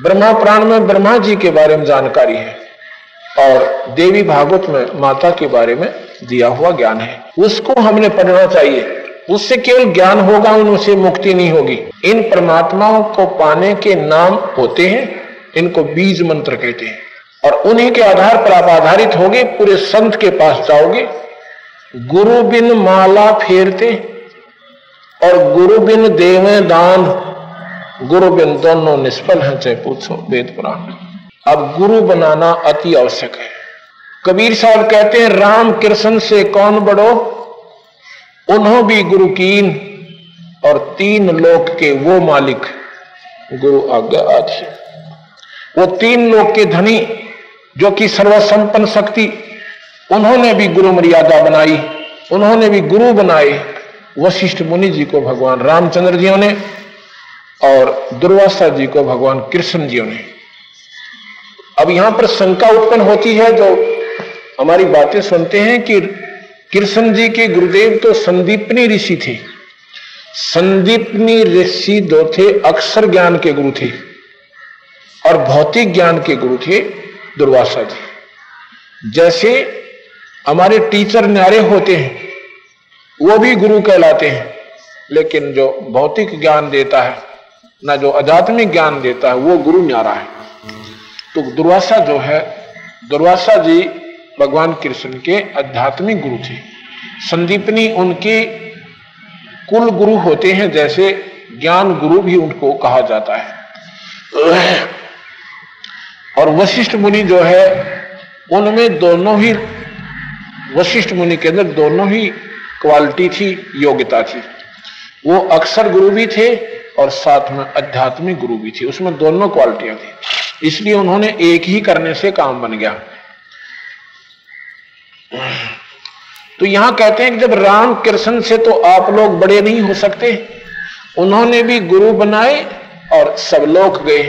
ब्रह्मा पुराण में ब्रह्मा जी के बारे में जानकारी है और देवी भागवत में माता के बारे में दिया हुआ ज्ञान है। उसको हमने पढ़ना चाहिए। उससे केवल ज्ञान होगा, उनसे मुक्ति नहीं होगी। इन परमात्माओं को पाने के नाम होते हैं, इनको बीज मंत्र कहते हैं। और उन्हीं के आधार पर आप आधारित होगे, पूरे संत के पास जाओगे। गुरु बिन माला फेरते और गुरु बिन देवे दान गुरु बिन दोनों निष्फल हैं, चाहे पूछो वेद पुराण। अब गुरु बनाना अति आवश्यक है। कबीर साहब कहते हैं, राम कृष्ण से कौन बड़ो? उन्हों भी गुरु कीन, और तीन लोक के वो मालिक गुरु आज्ञा आदि वो तीन लोक के धनी, जो कि सर्वसंपन्न शक्ति, उन्होंने भी गुरु मर्यादा बनाई, उन्होंने भी गुरु बनाए। वशिष्ठ मुनि जी को भगवान रामचंद्र जी ने और दुर्वासा जी को भगवान कृष्ण जी ने अब यहाँ पर शंका उत्पन्न होती है, जो हमारी बातें सुनते हैं कि कृष्ण जी के गुरुदेव तो संदीपनी ऋषि थे। संदीपनी ऋषि दो थे, अक्षर ज्ञान के गुरु थे और भौतिक ज्ञान के गुरु थे दुर्वासा जी। जैसे हमारे टीचर न्यारे होते हैं, वो भी गुरु कहलाते हैं, लेकिन जो भौतिक ज्ञान देता है ना जो अध्यात्मिक ज्ञान देता है, वो गुरु न्यारा है। तो दुर्वासा जो है, दुर्वासा जी भगवान कृष्ण के आध्यात्मिक गुरु थे। संदीपनी उनके कुल गुरु होते हैं, जैसे ज्ञान गुरु भी उनको कहा जाता है। और वशिष्ठ मुनि जो है, उनमें दोनों ही, वशिष्ठ मुनि के अंदर दोनों ही क्वालिटी थी, योग्यता थी। वो अक्सर गुरु भी थे और साथ में आध्यात्मिक गुरु भी थे। उसमें दोनों क्वालिटियाँ थी। इसलिए उन्होंने एक ही करने से काम बन गया। तो यहाँ कहते हैं कि जब राम कृष्ण से तो आप लोग बड़े नहीं हो सकते। उन्होंने भी गुरु बनाए और सब लोग गए।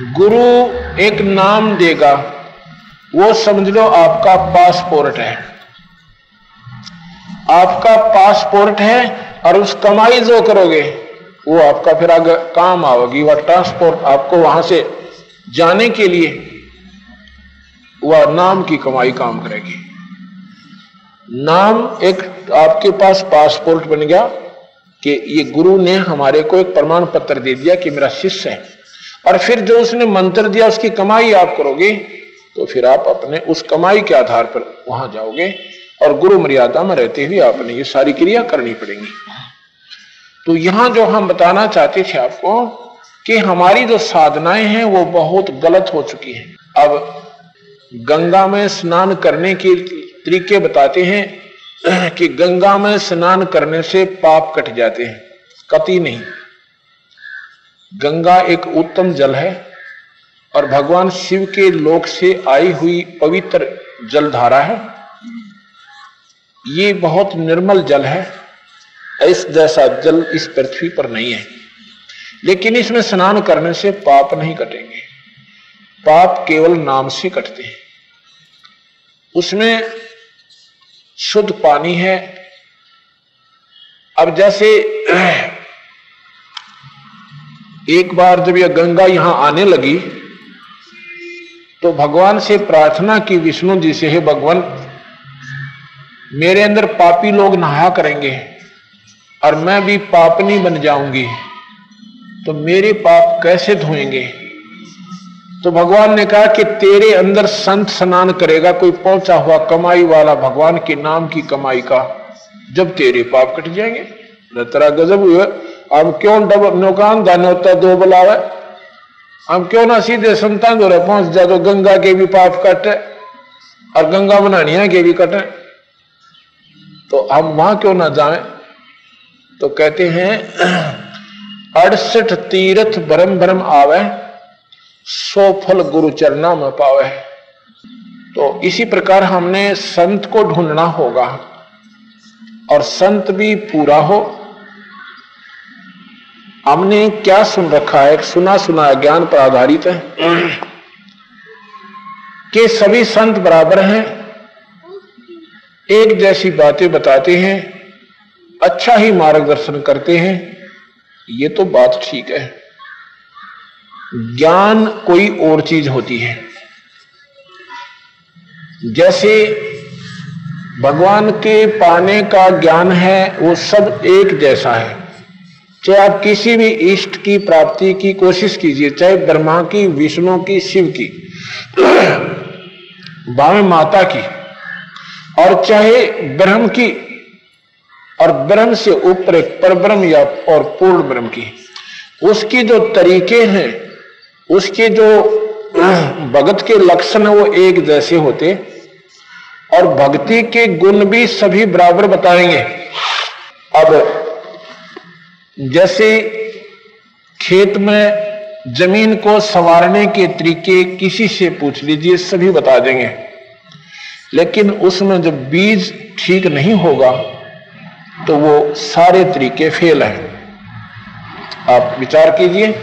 गुरु एक नाम देगा। वो समझ लो आपका पासपोर्ट है। आपका पासपोर्ट है और उस कमाई जो करोगे वो आपका फिर आगे काम आवेगी वह ट्रांसपोर्ट आपको वहाँ से जाने के लिए वह नाम की कमाई काम करेगी। नाम एक आपके पास पासपोर्ट बन गया कि ये गुरु ने हमारे को एक प्रमाण पत्र दे दिया कि मेरा शिष्य है। और फिर जो उसने मंत्र दिया, उसकी कमाई आप करोगे तो फिर आप अपने उस कमाई के आधार पर वहाँ जाओगे और गुरु मर्यादा में रहते हुए आपने ये सारी क्रिया करनी पड़ेगी। तो यहाँ जो हम बताना चाहते थे आपको कि हमारी जो साधनाएँ हैं, वो बहुत गलत हो चुकी हैं। अब गंगा में स्नान करने के तरीके बताते हैं कि गंगा में स्नान करने से पाप कट जाते हैं, कति नहीं। गंगा एक उत्तम जल है और भगवान शिव के लोक से आई हुई पवित्र जलधारा है। ये बहुत निर्मल जल है। इस जैसा जल इस पृथ्वी पर नहीं है। लेकिन इसमें स्नान करने से पाप नहीं कटेंगे। पाप केवल नाम से कटते हैं। उसमें शुद्ध पानी है। अब जैसे एक बार जब यह गंगा यहाँ आने लगी तो भगवान से प्रार्थना की, विष्णु जी से, हे भगवान, मेरे अंदर पापी लोग नहाया करेंगे। और मैं भी पापनी बन जाऊँगी तो मेरे पाप कैसे धोएँगे? तो भगवान ने कहा कि तेरे अंदर संत स्नान करेगा, कोई पहुँचा हुआ कमाई वाला भगवान के नाम की कमाई का, जब तेरे पाप कट जाएँगे। तेरा गजब हुआ अब क्यों डब, नौकान दान होता दो बुलावे? हम क्यों ना सीधे संतान दो पहुँच जा तो गंगा के भी पाप कटे, और गंगा बनानिया के भी कटे। तो हम वहाँ क्यों ना जाए? तो कहते हैं, अड़सठ तीर्थ भरम भरम आवे, सो फल गुरु चरणा में पावे। तो इसी प्रकार हमने संत को ढूंढना होगा, और संत भी पूरा हो। हमने क्या सुन रखा है? सुना सुना ज्ञान पर आधारित है। कि सभी संत बराबर हैं, एक जैसी बातें बताते हैं अच्छा ही मार्गदर्शन करते हैं, ये तो बात ठीक है। ज्ञान कोई और चीज़ होती है। जैसे भगवान के पाने का ज्ञान है, वो सब एक जैसा है। चाहे आप किसी भी इष्ट की प्राप्ति की कोशिश कीजिए, चाहे ब्रह्मा की, विष्णु की, शिव की बामे माता की, और चाहे ब्रह्म की और ब्रह्म से ऊपर एक पर ब्रह्म या और पूर्ण ब्रह्म की। उसकी जो तरीके हैं, उसके जो भगत के लक्षण वो एक जैसे होते। और भक्ति के गुण भी सभी बराबर बताएँगे। अब जैसे खेत में ज़मीन को संवारने के तरीके किसी से पूछ लीजिए, सभी बता देंगे। लेकिन उसमें जब बीज ठीक नहीं होगा तो वो सारे तरीके फेल हैं। आप विचार कीजिए।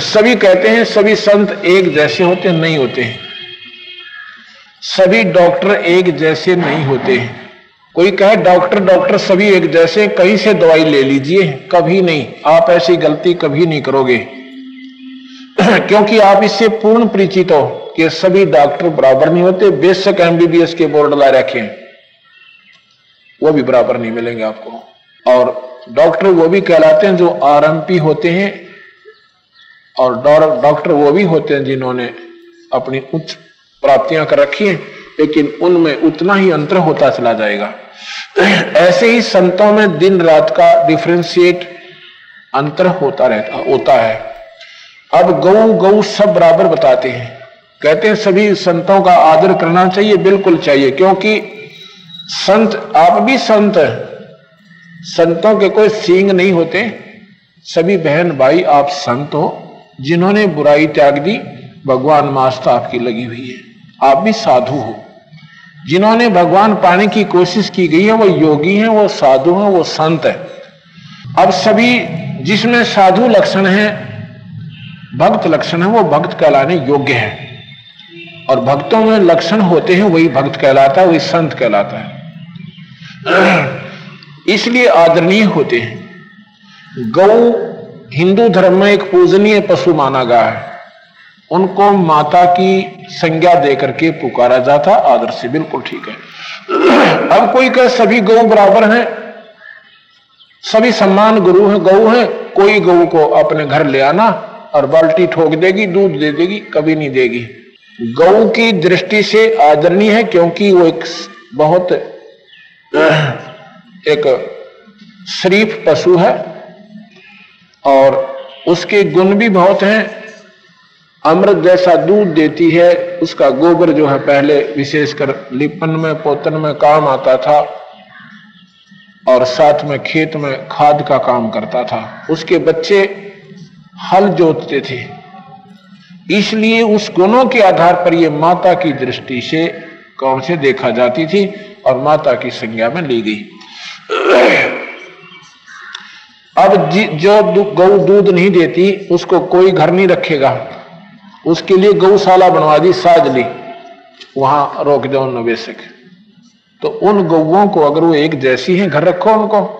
सभी कहते हैं, सभी संत एक जैसे होते, नहीं होते हैं। सभी डॉक्टर एक जैसे, नहीं होते हैं। कोई कहे डॉक्टर डॉक्टर सभी एक जैसे, कहीं से दवाई ले लीजिए, कभी नहीं। आप ऐसी गलती कभी नहीं करोगे। क्योंकि आप इससे पूर्ण परिचित हो कि सभी डॉक्टर बराबर नहीं होते, बेशक एमबीबीएस के बोर्ड ला रखे हैं। वो भी बराबर नहीं मिलेंगे आपको। और डॉक्टर वो भी कहलाते हैं जो आरएमपी होते हैं, और डॉक्टर वो भी होते हैं जिन्होंने अपनी उच्च प्राप्तियाँ कर रखी हैं, लेकिन उनमें उतना ही अंतर होता चला जाएगा। ऐसे ही संतों में दिन रात का डिफ्रेंशिएट अंतर होता रहता, होता है। अब गौ गौ सब बराबर बताते हैं। कहते हैं सभी संतों का आदर करना चाहिए, बिल्कुल चाहिए, क्योंकि संत, आप भी संत संतों के कोई सींग नहीं होते। सभी बहन भाई, आप संत हो। जिन्होंने बुराई त्याग दी, भगवान मास्ता आपकी लगी हुई है। आप भी साधु हो। जिन्होंने भगवान पाने की कोशिश की गई है, वो योगी हैं, वो साधु हैं, वो संत है। अब सभी जिसमें साधु लक्षण है, भक्त लक्षण है, वो भक्त कहलाने योग्य है। और भक्तों में लक्षण होते हैं, वही भक्त कहलाता है, वही संत कहलाता है। इसलिए आदरणीय होते हैं। गौ हिंदू धर्म में एक पूजनीय पशु माना गया है। उनको माता की संज्ञा देकर के पुकारा जाता, आदर से बिल्कुल ठीक है। अब कोई कहे, सभी गौ बराबर हैं, सभी सम्मान गुरु हैं गौ हैं, कोई गौ को अपने घर ले आना और बाल्टी ठोक देगी, दूध दे देगी, कभी नहीं देगी। गौ की दृष्टि से आदरणीय है, क्योंकि वो एक बहुत एक शरीफ पशु है और उसके गुण भी बहुत हैं। अमृत जैसा दूध देती है, उसका गोबर जो है पहले विशेषकर लिपन में, पोतन में काम आता था और साथ में खेत में खाद का काम करता था। उसके बच्चे हल जोतते थे। इसलिए उस गुणों के आधार पर यह माता की दृष्टि से कौन से देखा जाती थी? और माता की संज्ञा में ली गई। अब जो गौ दूध नहीं देती, उसको कोई घर नहीं रखेगा। उसके लिए गौशाला बनवा दी, साज ली। वहाँ रोक दो निवेशक। तो उन गौओं को अगर वो एक जैसी है, घर रखो उनको।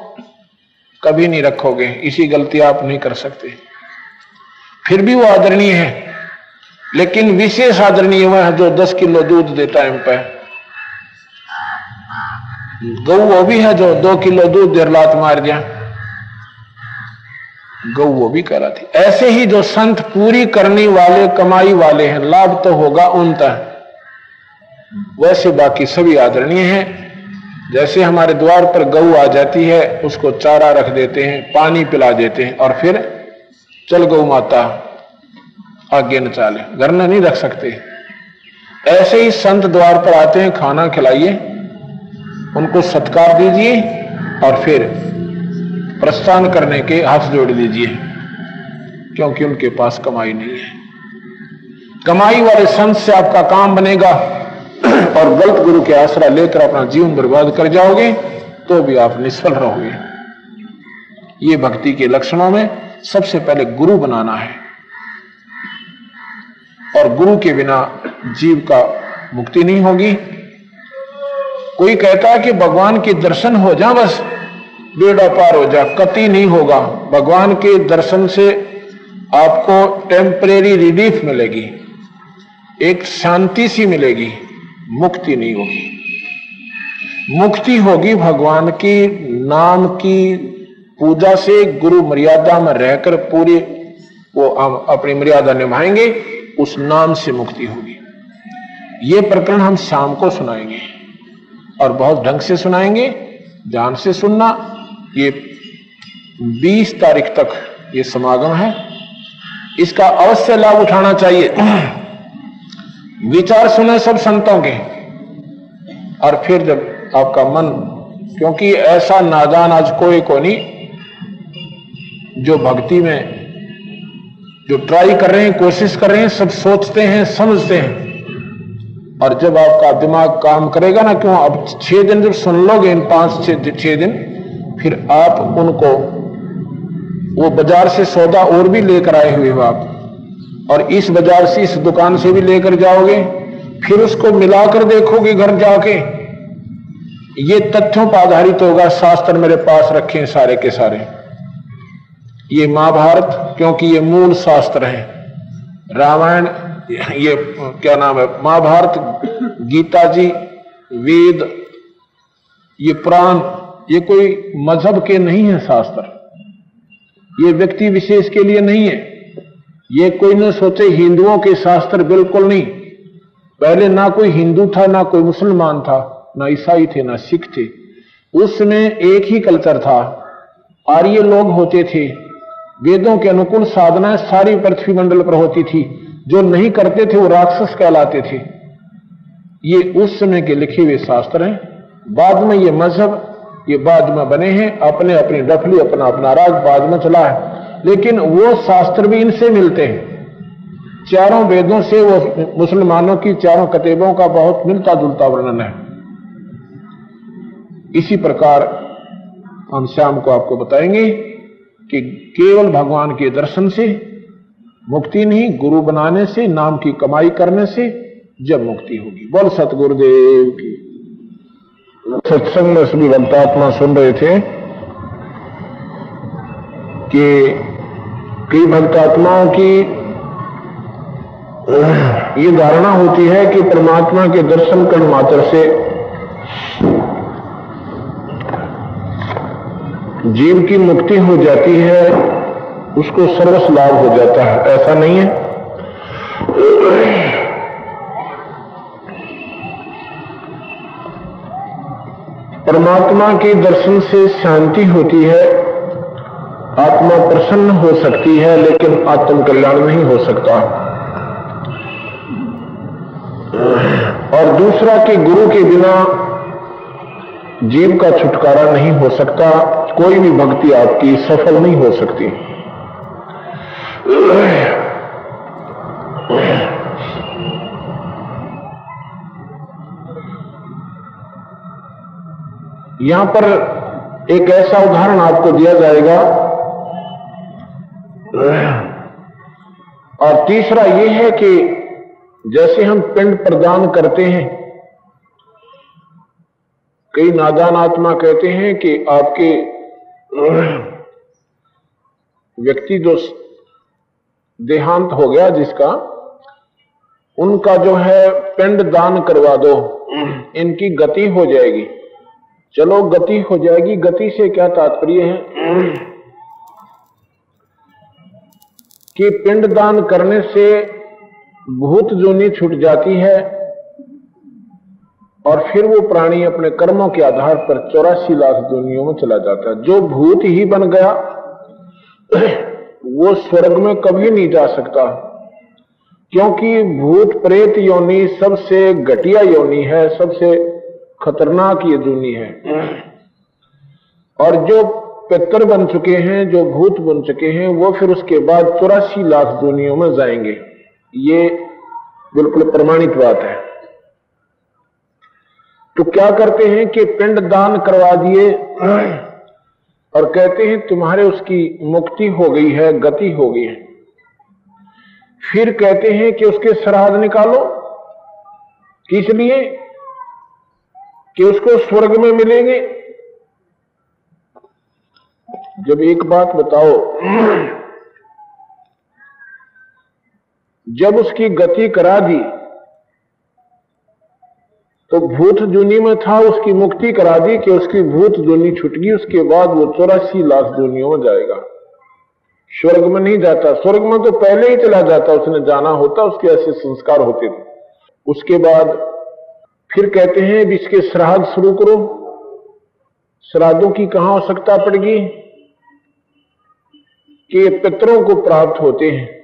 कभी नहीं रखोगे। इसी गलती आप नहीं कर सकते। फिर भी वो आदरणीय है। लेकिन विशेष आदरणीय वह है जो दस किलो दूध दे टाइम पे गौ वो भी है जो दो किलो दूध देर लात मार दिया। गौ वो भी करा थी। ऐसे ही जो संत पूरी करने वाले, कमाई वाले हैं, लाभ तो होगा उन तक वैसे बाकी सभी आदरणीय हैं। जैसे हमारे द्वार पर गऊ आ जाती है, उसको चारा रख देते हैं, पानी पिला देते हैं और फिर चल गौ माता, आगे न चाले। घर नहीं रख सकते। ऐसे ही संत द्वार पर आते हैं, खाना खिलाइए। उनको सत्कार दीजिए और फिर प्रस्थान करने के हाथ जोड़ दीजिए, क्योंकि उनके पास कमाई नहीं है। कमाई वाले संत से आपका काम बनेगा और गलत गुरु के आसरा लेकर अपना जीवन बर्बाद कर जाओगे तो भी आप निष्फल रहोगे। ये भक्ति के लक्षणों में सबसे पहले गुरु बनाना है। और गुरु के बिना जीव का मुक्ति नहीं होगी। कोई कहता है कि भगवान के दर्शन हो जा बस, बेड़ा पार हो जा, कति नहीं होगा। भगवान के दर्शन से आपको टेम्परेरी रिलीफ मिलेगी, एक शांति सी मिलेगी, मुक्ति नहीं होगी। मुक्ति होगी भगवान की नाम की पूजा से, गुरु मर्यादा में रहकर पूरी वो अपनी मर्यादा निभाएँगे, उस नाम से मुक्ति होगी। ये प्रकरण हम शाम को सुनाएँगे। और बहुत ढंग से सुनाएँगे, ध्यान से सुनना। ये 20 तारीख तक ये समागम है। इसका अवश्य लाभ उठाना चाहिए। विचार सुने सब संतों के। और फिर जब आपका मन, क्योंकि ऐसा नादान आज कोई को नहीं, जो भक्ति में, जो ट्राई कर रहे हैं, कोशिश कर रहे हैं, सब सोचते हैं, समझते हैं। और जब आपका दिमाग काम करेगा ना क्यों? अब छह दिन जब सुन लोगे इन पाँच छह दिन, फिर आप उनको, वो बाज़ार से सौदा और भी लेकर आए हुए हो आप। और इस बाज़ार से, इस दुकान से भी लेकर जाओगे, फिर उसको मिलाकर देखोगे घर जाके। ये तथ्यों पर आधारित होगा, शास्त्र मेरे पास रखे सारे के सारे। ये महाभारत, क्योंकि ये मूल शास्त्र है। रामायण ये क्या नाम है? महाभारत गीता जी, वेद, ये पुराण, ये कोई मज़हब के नहीं है शास्त्र। ये व्यक्ति विशेष के लिए नहीं है। ये कोई न सोचे हिंदुओं के शास्त्र बिल्कुल नहीं। पहले ना कोई हिंदू था, ना कोई मुसलमान था, ना ईसाई थे, ना सिख थे। उसमें एक ही कल्चर था। आर्य लोग होते थे। वेदों के अनुकूल साधनाएँ सारी पृथ्वी मंडल पर होती थी। जो नहीं करते थे वो राक्षस कहलाते थे। ये उस समय के लिखे हुए शास्त्र हैं। बाद में ये मज़हब, ये बाद में बने हैं। अपने अपनी डफली, अपना अपना राग बाद में चला है। लेकिन वो शास्त्र भी इनसे मिलते हैं। चारों वेदों से वो मुसलमानों की चारों कतेबों का बहुत मिलता जुलता वर्णन है। इसी प्रकार हम श्याम को आपको बताएँगे कि केवल भगवान के दर्शन से मुक्ति नहीं, गुरु बनाने से, नाम की कमाई करने से जब मुक्ति होगी। बोल सतगुरुदेव की। सत्संग में सभी भक्तात्मा सुन रहे थे कि कई भक्तात्माओं की ये धारणा होती है कि परमात्मा के दर्शन कर मात्र से जीव की मुक्ति हो जाती है। उसको सर्वस लाभ हो जाता है। ऐसा नहीं है। परमात्मा के दर्शन से शांति होती है, आत्मा प्रसन्न हो सकती है, लेकिन आत्म कल्याण नहीं हो सकता। और दूसरा कि गुरु के बिना जीव का छुटकारा नहीं हो सकता, कोई भी भक्ति आपकी सफल नहीं हो सकती। यहाँ पर एक ऐसा उदाहरण आपको दिया जाएगा। और तीसरा यह है कि जैसे हम पिंड प्रदान करते हैं, कई नादान आत्मा कहते हैं कि आपके व्यक्ति जो देहांत हो गया जिसका, उनका जो है पिंड दान करवा दो, इनकी गति हो जाएगी। चलो, गति हो जाएगी। गति से क्या तात्पर्य है? कि पिंड दान करने से भूत जोनी छूट जाती है और फिर वो प्राणी अपने कर्मों के आधार पर चौरासी लाख दुनियों में चला जाता है। जो भूत ही बन गया वो स्वर्ग में कभी नहीं जा सकता। क्योंकि भूत प्रेत योनि सबसे घटिया योनि है, सबसे खतरनाक ये दुनी है। और जो पितर बन चुके हैं, जो भूत बन चुके हैं, वो फिर उसके बाद चौरासी लाख दुनियों में जाएँगे। ये बिल्कुल प्रमाणित बात है। तो क्या करते हैं कि पिंड दान करवा दिए। और कहते हैं, तुम्हारे उसकी मुक्ति हो गई है, गति हो गई है। फिर कहते हैं कि उसके श्राद्ध निकालो किस लिए कि उसको स्वर्ग में मिलेंगे। जब एक बात बताओ, जब उसकी गति करा दी तो भूत जुनी में था, उसकी मुक्ति करा दी कि उसकी भूत जुनी छुट गई उसके बाद वो चौरासी लाख दुनियों में जाएगा। स्वर्ग में नहीं जाता। स्वर्ग में तो पहले ही चला जाता, उसने जाना होता, उसके ऐसे संस्कार होते थे। उसके बाद फिर कहते हैं इसके श्राद्ध शुरू करो। श्राद्धों की कहा आवश्यकता पड़ेगी? कि पितरों को प्राप्त होते हैं।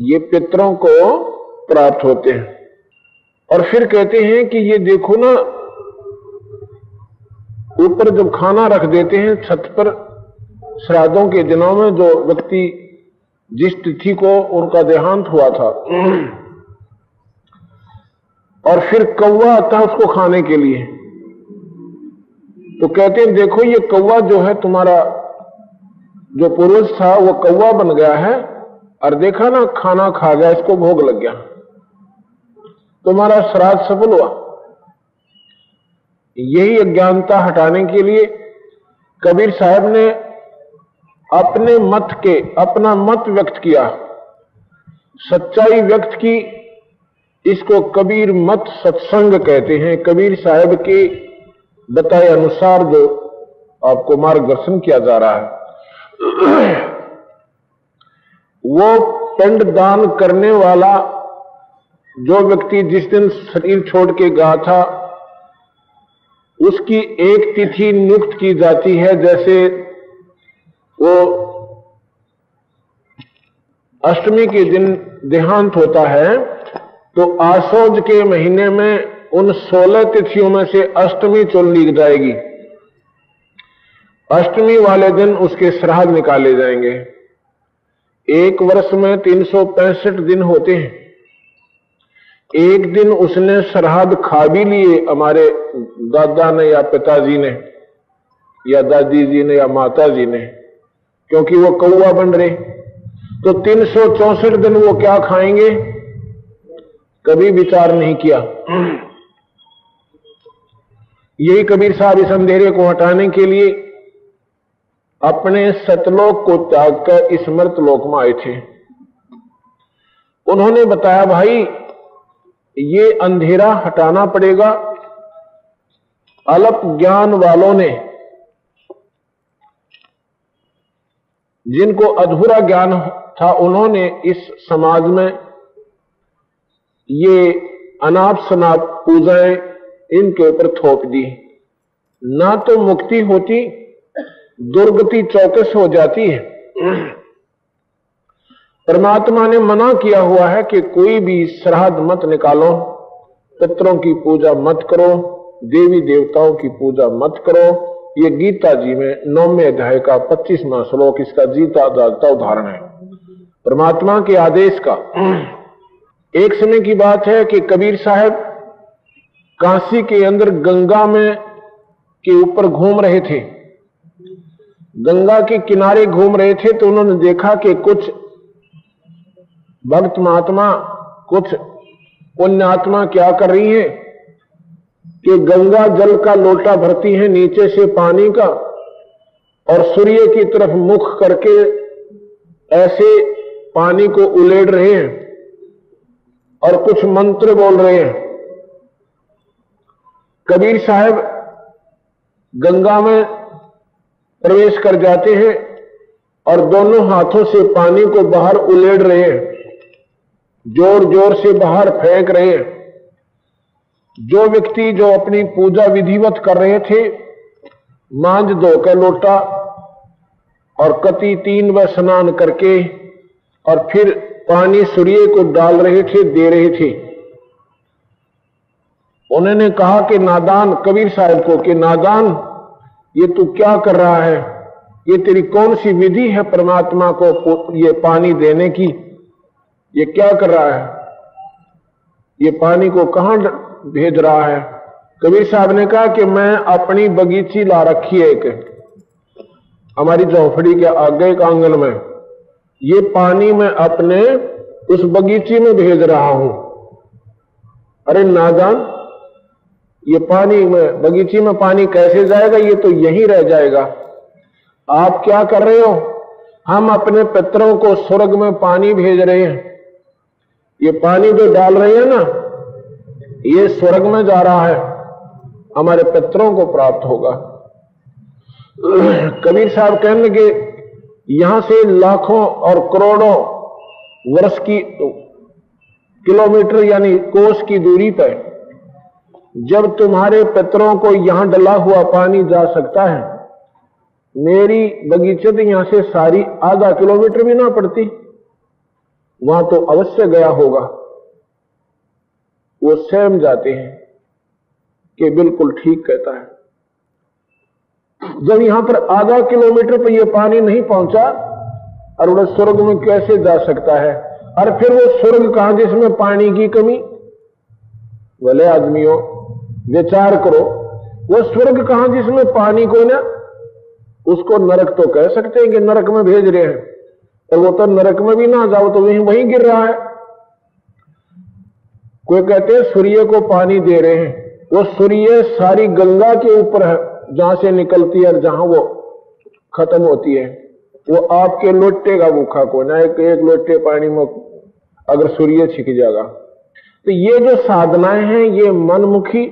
ये पितरों को प्राप्त होते हैं। और फिर कहते हैं कि ये देखो ना, ऊपर जब खाना रख देते हैं छत पर, श्राद्धों के दिनों में जो व्यक्ति जिस तिथि को उनका देहांत हुआ था। और फिर कौवा आता है उसको खाने के लिए। तो कहते हैं, देखो ये कौवा जो है तुम्हारा, जो पुरुष था, वो कौवा बन गया है, और देखा ना, खाना खा गया, इसको भोग लग गया। तुम्हारा श्राद्ध सफल हुआ। यही अज्ञानता हटाने के लिए कबीर साहब ने अपने मत के, अपना मत व्यक्त किया। सच्चाई व्यक्त की, इसको कबीर मत सत्संग कहते हैं। कबीर साहब के बताए अनुसार जो आपको मार्गदर्शन किया जा रहा है, वो पिंड दान करने वाला जो व्यक्ति जिस दिन शरीर छोड़ के गया था, उसकी एक तिथि नियुक्त की जाती है, जैसे वो अष्टमी के दिन देहांत होता है तो आसोज के महीने में उन सोलह तिथियों में से अष्टमी चुन ली जाएगी। अष्टमी वाले दिन उसके श्राद्ध निकाले जाएँगे। एक वर्ष में तीन सौ पैंसठ दिन होते हैं। एक दिन उसने सरहद खा भी लिए हमारे दादा ने या पिताजी ने, या दादी जी ने, या माता जी ने, क्योंकि वो कौआ बन रहे। तो तीन दिन वो क्या खाएँगे? कभी विचार नहीं किया। यही कबीर साहब इस अंधेरे को हटाने के लिए अपने सतलोक को त्याग कर स्मृत मृतलोक में आए थे। उन्होंने बताया, भाई ये अंधेरा हटाना पड़ेगा। अल्प ज्ञान वालों ने जिनको अधूरा ज्ञान था, उन्होंने इस समाज में ये अनाप शनाप पूजाएँ इनके ऊपर थोप दी। ना तो मुक्ति होती, दुर्गति चौकस हो जाती है। परमात्मा ने मना किया हुआ है कि कोई भी श्राद्ध मत निकालो, पितरों की पूजा मत करो, देवी देवताओं की पूजा मत करो। ये गीता जी में नौवे अध्याय का पच्चीसवा श्लोक, इसका जीता जागता उदाहरण है। परमात्मा के आदेश का एक समय की बात है कि कबीर साहब काशी के अंदर गंगा में के ऊपर घूम रहे थे। गंगा के किनारे घूम रहे थे तो उन्होंने देखा कि कुछ भक्त महात्मा कुछ पुण्यात्मा क्या कर रही है? कि गंगा जल का लोटा भरती है नीचे से पानी का और सूर्य की तरफ़ मुख करके ऐसे पानी को उलेड़ रहे हैं और कुछ मंत्र बोल रहे हैं। कबीर साहब गंगा में प्रवेश कर जाते हैं और दोनों हाथों से पानी को बाहर उलेड़ रहे हैं। ज़ोर ज़ोर से बाहर फेंक रहे हैं। जो व्यक्ति जो अपनी पूजा विधिवत कर रहे थे, मांझ धोकर लोटा और कति तीन व स्नान करके और फिर पानी सूर्य को डाल रहे थे, दे रहे थे। उन्होंने कहा कि नादान, कबीर साहब को कि नादान, ये तू क्या कर रहा है? ये तेरी कौन सी विधि है परमात्मा को ये पानी देने की? ये क्या कर रहा है? ये पानी को कहाँ भेज रहा है? कबीर साहब ने कहा कि मैं अपनी बगीची ला रखी है एक। हमारी झोंपड़ी के आगे एक आँगन में। ये पानी मैं अपने उस बगीची में भेज रहा हूँ। अरे नादान ये पानी में बगीची में पानी कैसे जाएगा? ये तो यहीं रह जाएगा। आप क्या कर रहे हो? हम अपने पितरों को स्वर्ग में पानी भेज रहे हैं। ये पानी जो डाल रहे हैं ना, ये स्वर्ग में जा रहा है। हमारे पितरों को प्राप्त होगा। कबीर साहब कहने लगे, यहाँ से लाखों और करोड़ों वर्ष की किलोमीटर यानी कोस की दूरी पर जब तुम्हारे पितरों को यहाँ डला हुआ पानी जा सकता है, मेरी बगीचे तो यहाँ से सारी आधा किलोमीटर भी ना पड़ती। वहाँ तो अवश्य गया होगा। वो स्वयं जाते हैं कि बिल्कुल ठीक कहता है। जब यहाँ पर आधा किलोमीटर पर यह पानी नहीं पहुँचा और वह स्वर्ग में कैसे जा सकता है? और फिर वो स्वर्ग कहाँ जिसमें पानी की कमी? भले आदमियों, विचार करो, वो स्वर्ग कहाँ जिसमें पानी को ना, उसको नरक तो कह सकते हैं कि नरक में भेज रहे हैं। और वो तो नरक में भी ना जाओ तो वहीं वहीं गिर रहा है। कोई कहते हैं सूर्य को पानी दे रहे हैं। वो सूर्य सारी गंगा के ऊपर है जहाँ से निकलती है और जहाँ वो खत्म होती है। वो आपके लोटे का भूखा को ना एक, एक लोटे पानी में अगर सूर्य छिक जाएगा। तो ये जो साधनाएँ हैं ये मनमुखी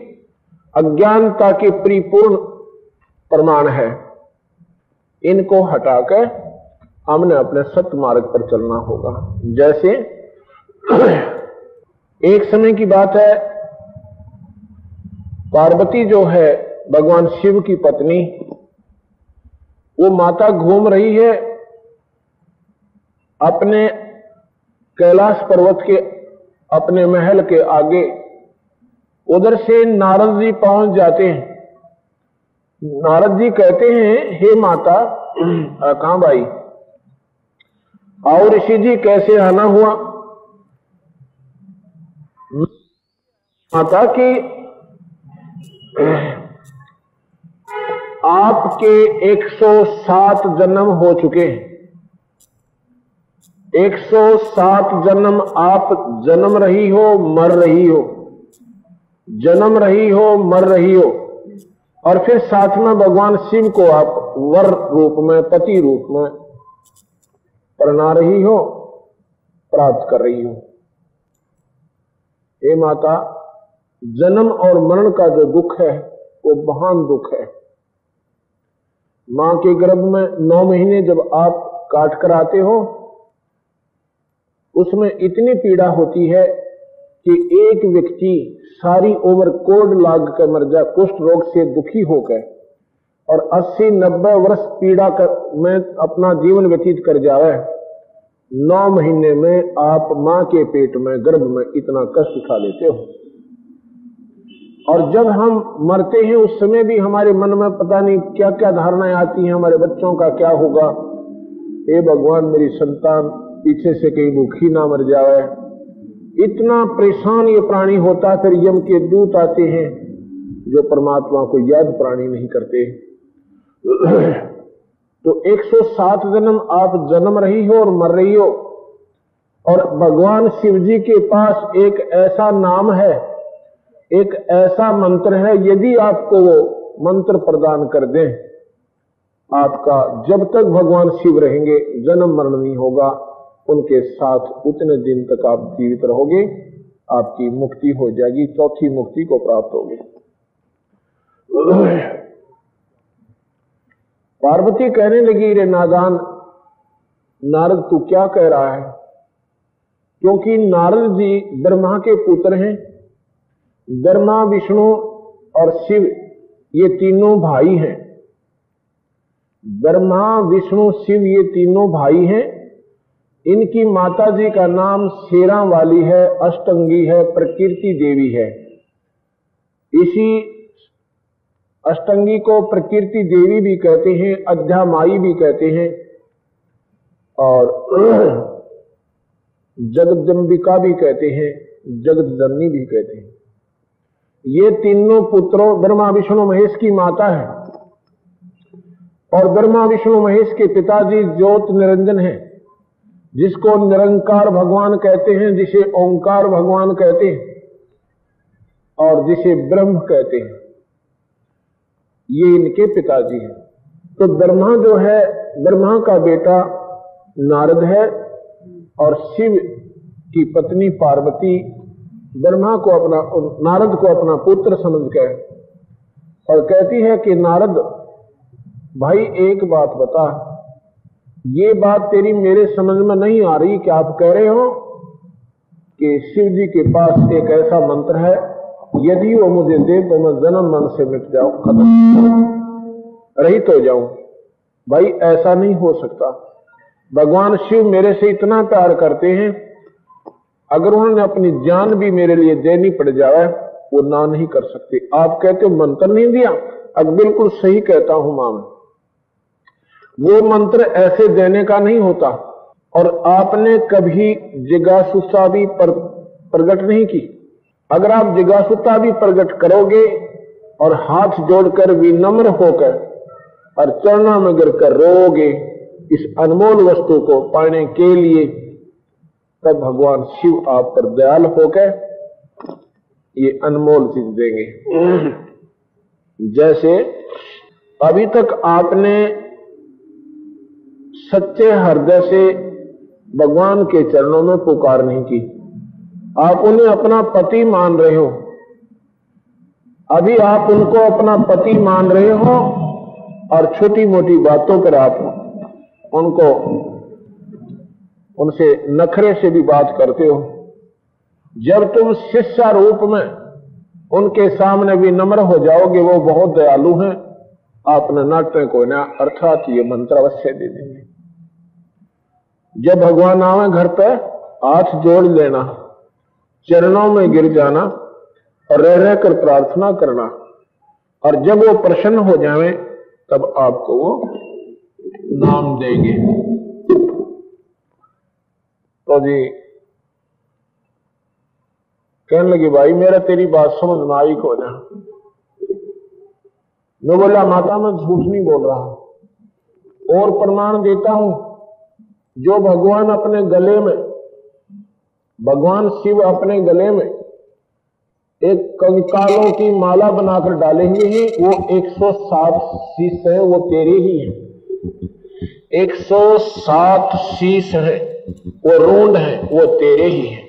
अज्ञानता के परिपूर्ण प्रमाण है। इनको हटाकर हमने अपने सत्य मार्ग पर चलना होगा। जैसे एक समय की बात है, पार्वती जो है, भगवान शिव की पत्नी, वो माता घूम रही है अपने कैलाश पर्वत के, अपने महल के आगे। उधर से नारद जी पहुँच जाते हैं। नारद जी कहते हैं, हे माता, कहाँ भाई? और ऋषि जी कैसे आना हुआ? माता की, आपके 107 जन्म हो चुके हैं। 107 जन्म आप जन्म रही हो, मर रही हो। जन्म रही हो, मर रही हो। और फिर साथ में भगवान शिव को आप वर रूप में, पति रूप में पढ़ना रही हो, प्राप्त कर रही हो। हे माता, जन्म और मरण का जो दुख है, वो महान दुख है। माँ के गर्भ में नौ महीने जब आप काट कर आते हो, उसमें इतनी पीड़ा होती है कि एक व्यक्ति सारी ओवर कोड लाग कर मर जाए कुष्ठ रोग से दुखी होकर और 80-90 वर्ष पीड़ा कर, में अपना जीवन व्यतीत कर जावे नौ महीने में आप माँ के पेट में, गर्भ में इतना कष्ट उठा लेते हो। और जब हम मरते हैं, उस समय भी हमारे मन में पता नहीं क्या क्या धारणाएँ आती हैं, हमारे बच्चों का क्या होगा। हे भगवान, मेरी संतान, पीछे से कहीं भूखी ना मर जाए। इतना परेशान ये प्राणी होता, फिर यम के दूत आते हैं, जो परमात्मा को याद प्राणी नहीं करते। तो 107 जन्म आप जन्म रही हो और मर रही हो। और भगवान शिव जी के पास एक ऐसा नाम है, एक ऐसा मंत्र है, यदि आपको वो मंत्र प्रदान कर दें, आपका जब तक भगवान शिव रहेंगे, जन्म मरण नहीं होगा, उनके साथ उतने दिन तक आप जीवित रहोगे, आपकी मुक्ति हो जाएगी, चौथी मुक्ति को प्राप्त होगी। पार्वती कहने लगी, रे नादान, नारद तू क्या कह रहा है? क्योंकि नारद जी ब्रह्मा के पुत्र हैं। ब्रह्मा, विष्णु और शिव, ये तीनों भाई हैं। ब्रह्मा, विष्णु, शिव ये तीनों भाई हैं। इनकी माता जी का नाम शेरा वाली है, अष्टंगी है प्रकृति देवी है। इसी अष्टंगी को प्रकृति देवी भी कहते हैं अध्यामाई भी कहते हैं। और जगदम्बिका भी कहते हैं जगत जननी भी कहते हैं। ये तीनों पुत्रों, ब्रह्मा, विष्णु, महेश की माता है। और ब्रह्मा, विष्णु, महेश के पिताजी ज्योत निरंजन है, जिसको निरंकार भगवान कहते हैं, जिसे ओंकार भगवान कहते हैं, और जिसे ब्रह्म कहते हैं। ये इनके पिताजी हैं। तो ब्रह्मा जो है, ब्रह्मा का बेटा नारद है और शिव की पत्नी पार्वती ब्रह्मा को अपना, नारद को अपना पुत्र समझ के और कहती है कि नारद, भाई एक बात बता, ये बात तेरी मेरे समझ में नहीं आ रही कि आप कह रहे हो कि शिव जी के पास एक ऐसा मंत्र है यदि वो मुझे दे तो मैं जन्म मन से मिट जाऊँ, खत्म। रही तो जाऊँ। भाई, ऐसा नहीं हो सकता। भगवान शिव मेरे से इतना प्यार करते हैं, अगर उन्होंने अपनी जान भी मेरे लिए देनी पड़ जाए, वो ना नहीं कर सकते। आप कहते हो, मंत्र नहीं दिया? अब बिल्कुल सही कहता हूँ, माँ वो मंत्र ऐसे देने का नहीं होता। और आपने कभी जिज्ञासुता भी प्रकट नहीं की? अगर आप जिज्ञासुता भी प्रकट करोगे और हाथ जोड़कर विनम्र होकर और चरणा में गिर कर रोगे इस अनमोल वस्तु को पाने के लिए, तब भगवान शिव आप पर दयाल होकर ये अनमोल चीज़ देंगे। जैसे अभी तक आपने सच्चे हृदय से भगवान के चरणों में पुकार नहीं की। आप उन्हें अपना पति मान रहे हो। अभी आप उनको अपना पति मान रहे हो और छोटी मोटी बातों पर आप उनको, उनसे नखरे से भी बात करते हो। जब तुम शिष्य रूप में उनके सामने भी नम्र हो जाओगे, वो बहुत दयालु हैं। आपने नाट्य को ना, अर्थात ये मंत्र अवश्य दे देंगे। जब भगवान आवे घर पे, हाथ जोड़ लेना। चरणों में गिर जाना और रह रह कर प्रार्थना करना। और जब वो प्रसन्न हो जाए, तब आपको वो नाम देंगे। तो जी, कहने लगे, भाई, मेरा तेरी बात समझ में आई को ना मैं बोला, माता, मैं झूठ नहीं बोल रहा और प्रमाण देता हूँ, जो भगवान अपने गले में भगवान शिव अपने गले में एक कंकालों की माला बनाकर डालेंगे ही, वो 107 शीश है, वो तेरे ही है। 107 शीश है, वो रूंड है, वो तेरे ही है।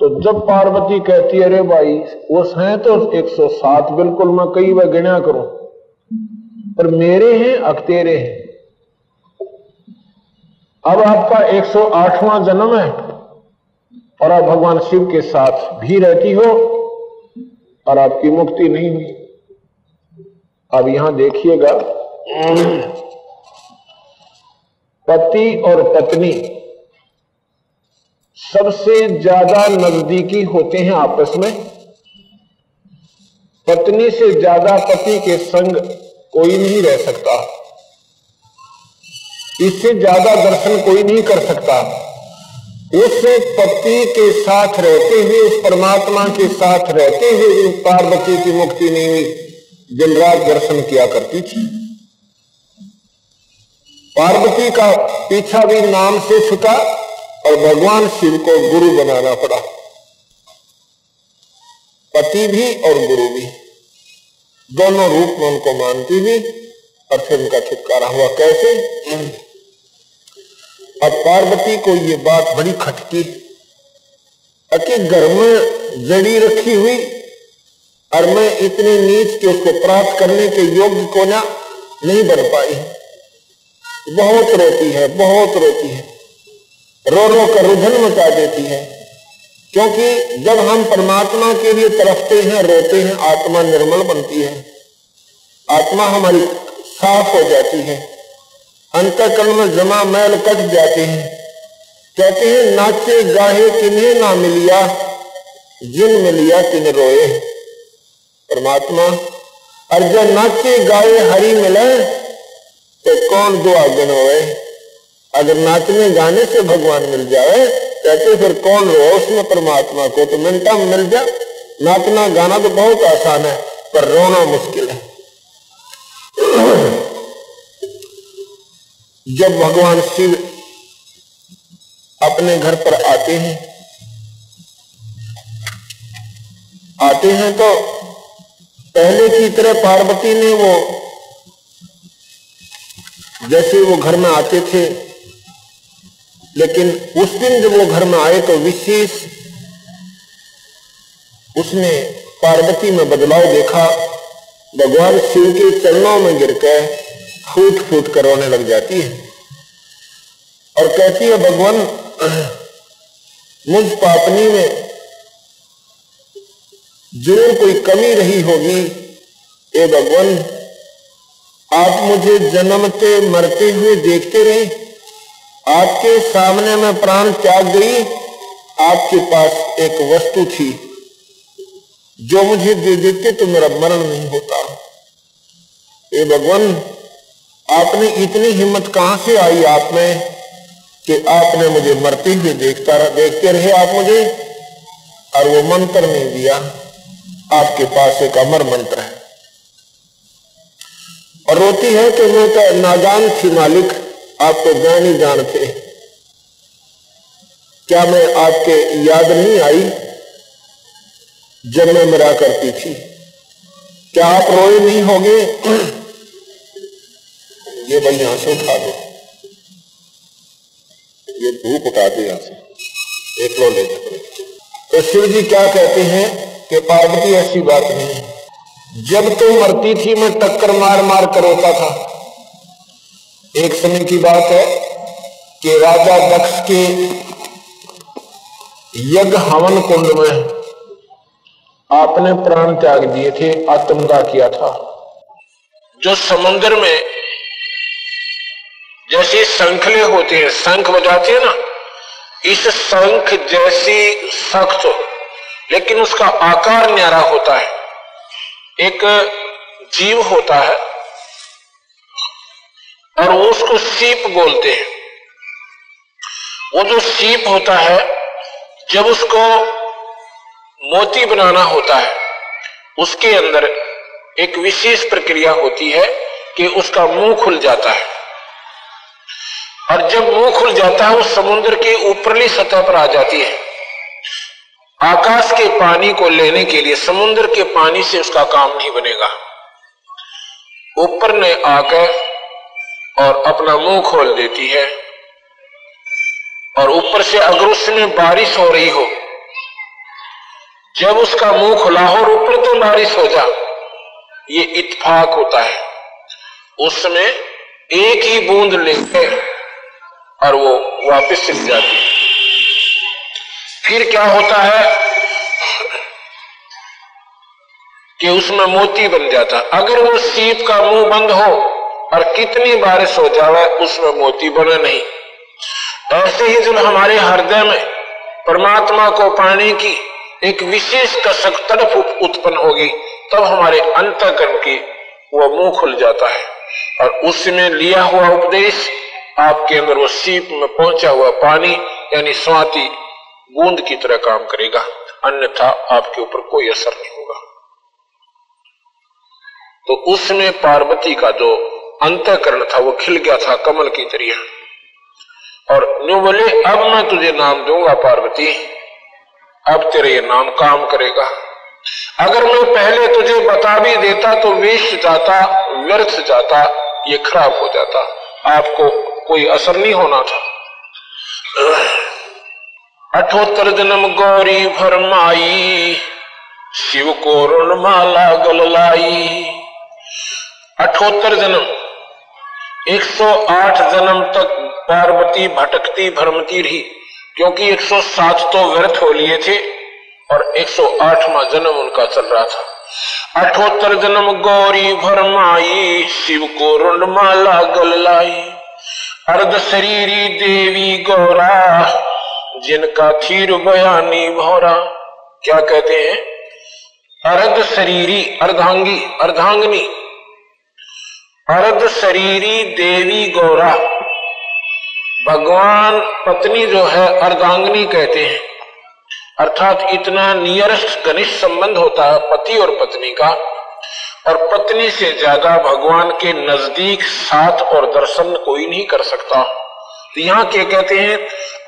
तो जब पार्वती कहती है, अरे भाई, वो है तो 107 बिल्कुल मैं कई बार गिना करूँ, पर मेरे हैं अक तेरे हैं। अब आपका 108वां जन्म है और आप भगवान शिव के साथ भी रहती हो और आपकी मुक्ति नहीं हुई। अब यहाँ देखिएगा। पति और पत्नी सबसे ज़्यादा नजदीकी होते हैं आपस में। पत्नी से ज़्यादा पति के संग कोई नहीं रह सकता। इससे ज़्यादा दर्शन कोई नहीं कर सकता। उस पति के साथ रहते हुए, उस परमात्मा के साथ रहते हुए पार्वती की मुक्ति हुई। दिन रात दर्शन किया करती थी। पार्वती का पीछा भी नाम से छुटा और भगवान शिव को गुरु बनाना पड़ा। पति भी और गुरु भी। दोनों रूप में उनको मानती भी और फिर उनका छुटकारा हुआ। कैसे? अब पार्वती को ये बात बड़ी खटकी। कि घर में जड़ी रखी हुई, और मैं इतने नीच के उसको प्राप्त करने के योग्य को ना नहीं बन पाई बहुत रोती है, बहुत रोती है। रो रो कर रुझन मचा देती है। क्योंकि जब हम परमात्मा के लिए तरफते हैं, रोते हैं, आत्मा निर्मल बनती है। आत्मा हमारी साफ़ हो जाती है। अंतकल में जमा मैल कट जाते हैं। कहते हैं, नाचे गाहे किन्हें ना मिलिया, जिन मिलिया किन रोए। परमात्मा अर्जन नाचे गाए हरी मिले तो कौन दुआ गिनोए अगर नाचने गाने से भगवान मिल जाए, कहते फिर कौन रो उसमें परमात्मा को? तो मिनटा में मिल जाए नाचना गाना तो बहुत आसान है, पर रोना मुश्किल है। जब भगवान शिव अपने घर पर आते हैं आते हैं तो पहले की तरह पार्वती ने वो, जैसे वो घर में आते थे, लेकिन उस दिन जब वो घर में आए तो विशेष उसने पार्वती में बदलाव देखा। भगवान शिव के चरणों में गिर गिरकर फूट फूट कर रोने लग जाती है। और कहती है, भगवान, मुझ पापनी में ज़रूर कोई कमी रही होगी, ए भगवान, आप मुझे जन्मते मरते हुए देखते रहे। आपके सामने में प्राण त्याग गई। आपके पास एक वस्तु थी, जो मुझे दे देते तो मेरा मरण नहीं होता। ए भगवान आपने इतनी हिम्मत कहाँ से आई आप में कि आपने मुझे मरते हुए देखता रहा, देखते रहे आप मुझे? और वो मंत्र नहीं दिया। आपके पास एक अमर मंत्र है। और रोती है कि मैं तो नादान थी मालिक, आप तो जान ही जानते क्या मैं आपके याद नहीं आई जब मैं मरा करती थी? क्या आप रोए नहीं होगे? ये भाई यहाँ से उठा दो ये धूप उठा दे यहाँ से। एक लो ले जाओ तो शिव जी क्या कहते हैं कि पार्वती, ऐसी बात नहीं जब तो मरती थी, मैं टक्कर मार मार कर रोता था। एक समय की बात है कि राजा दक्ष के यज्ञ हवन कुंड में आपने प्राण त्याग दिए थे आत्मदा किया था। जो समुद्र में जैसे संखले होते हैं, शंख बजाते हैं ना, इस शंख जैसी सख्त, लेकिन उसका आकार न्यारा होता है। एक जीव होता है, और उसको सीप बोलते हैं। वो जो सीप होता है, जब उसको मोती बनाना होता है, उसके अंदर एक विशेष प्रक्रिया होती है कि उसका मुँह खुल जाता है। और जब मुँह खुल जाता है वो समुद्र की ऊपरली सतह पर आ जाती है। आकाश के पानी को लेने के लिए समुद्र के पानी से उसका काम नहीं बनेगा। ऊपर ने आकर और अपना मुँह खोल देती है और ऊपर से अगर उसमें बारिश हो रही हो, जब उसका मुँह खुला हो और ऊपर तो बारिश हो जा, ये इतफाक होता है। उसमें एक ही बूंद लेकर और वो वापस चली जाती है। फिर क्या होता है कि उसमें मोती बन जाता। अगर वो सीप का मुँह बंद हो और कितनी बारिश हो जाए उसमें मोती बने नहीं। ऐसे ही जब हमारे हृदय में परमात्मा को पाने की एक विशेष कसक तड़प उत्पन्न होगी, तब हमारे अंतकरण की वह मुँह खुल जाता है। और उसमें लिया हुआ उपदेश आपके अंदर वो सीप में पहुँचा हुआ पानी, यानी स्वाति, बूंद की तरह काम करेगा। अन्यथा आपके ऊपर कोई असर नहीं होगा। तो उसमें पार्वती का जो अंतकरण था, वो खिल गया था कमल की तरह। और न्यू बोले, अब मैं तुझे नाम दूँगा पार्वती। अब तेरे ये नाम काम करेगा। अगर मैं पहले तुझे बता भी देता तो वेस्ट जाता, व्यर्थ जाता, ये खराब हो जाता। आपको कोई असर नहीं होना था। अठोत्तर जन्म गौरी भरमाई, शिव को ऋणमाला गललाई। अठोत्तर जन्म 108 जन्म तक पार्वती भटकती भ्रमती रही, क्योंकि 107 तो व्यर्थ हो लिए थे और 108वां जन्म उनका चल रहा था। अठोत्तर जन्म गौरी भरमाई, शिव को रुंडमाला गल लाई अर्ध शरीरी देवी गौरा, जिनका थीर बयानी भौरा। क्या कहते हैं? अर्ध शरीरी, अर्धांगी, अर्धांगनी। अर्ध शरीरी देवी गौरा। भगवान पत्नी जो है, अर्धांगनी कहते हैं। अर्थात इतना नियरेस्ट घनिष्ठ संबंध होता है पति और पत्नी का। और पत्नी से ज़्यादा भगवान के नज़दीक साथ और दर्शन कोई नहीं कर सकता। तो यहाँ के कहते हैं?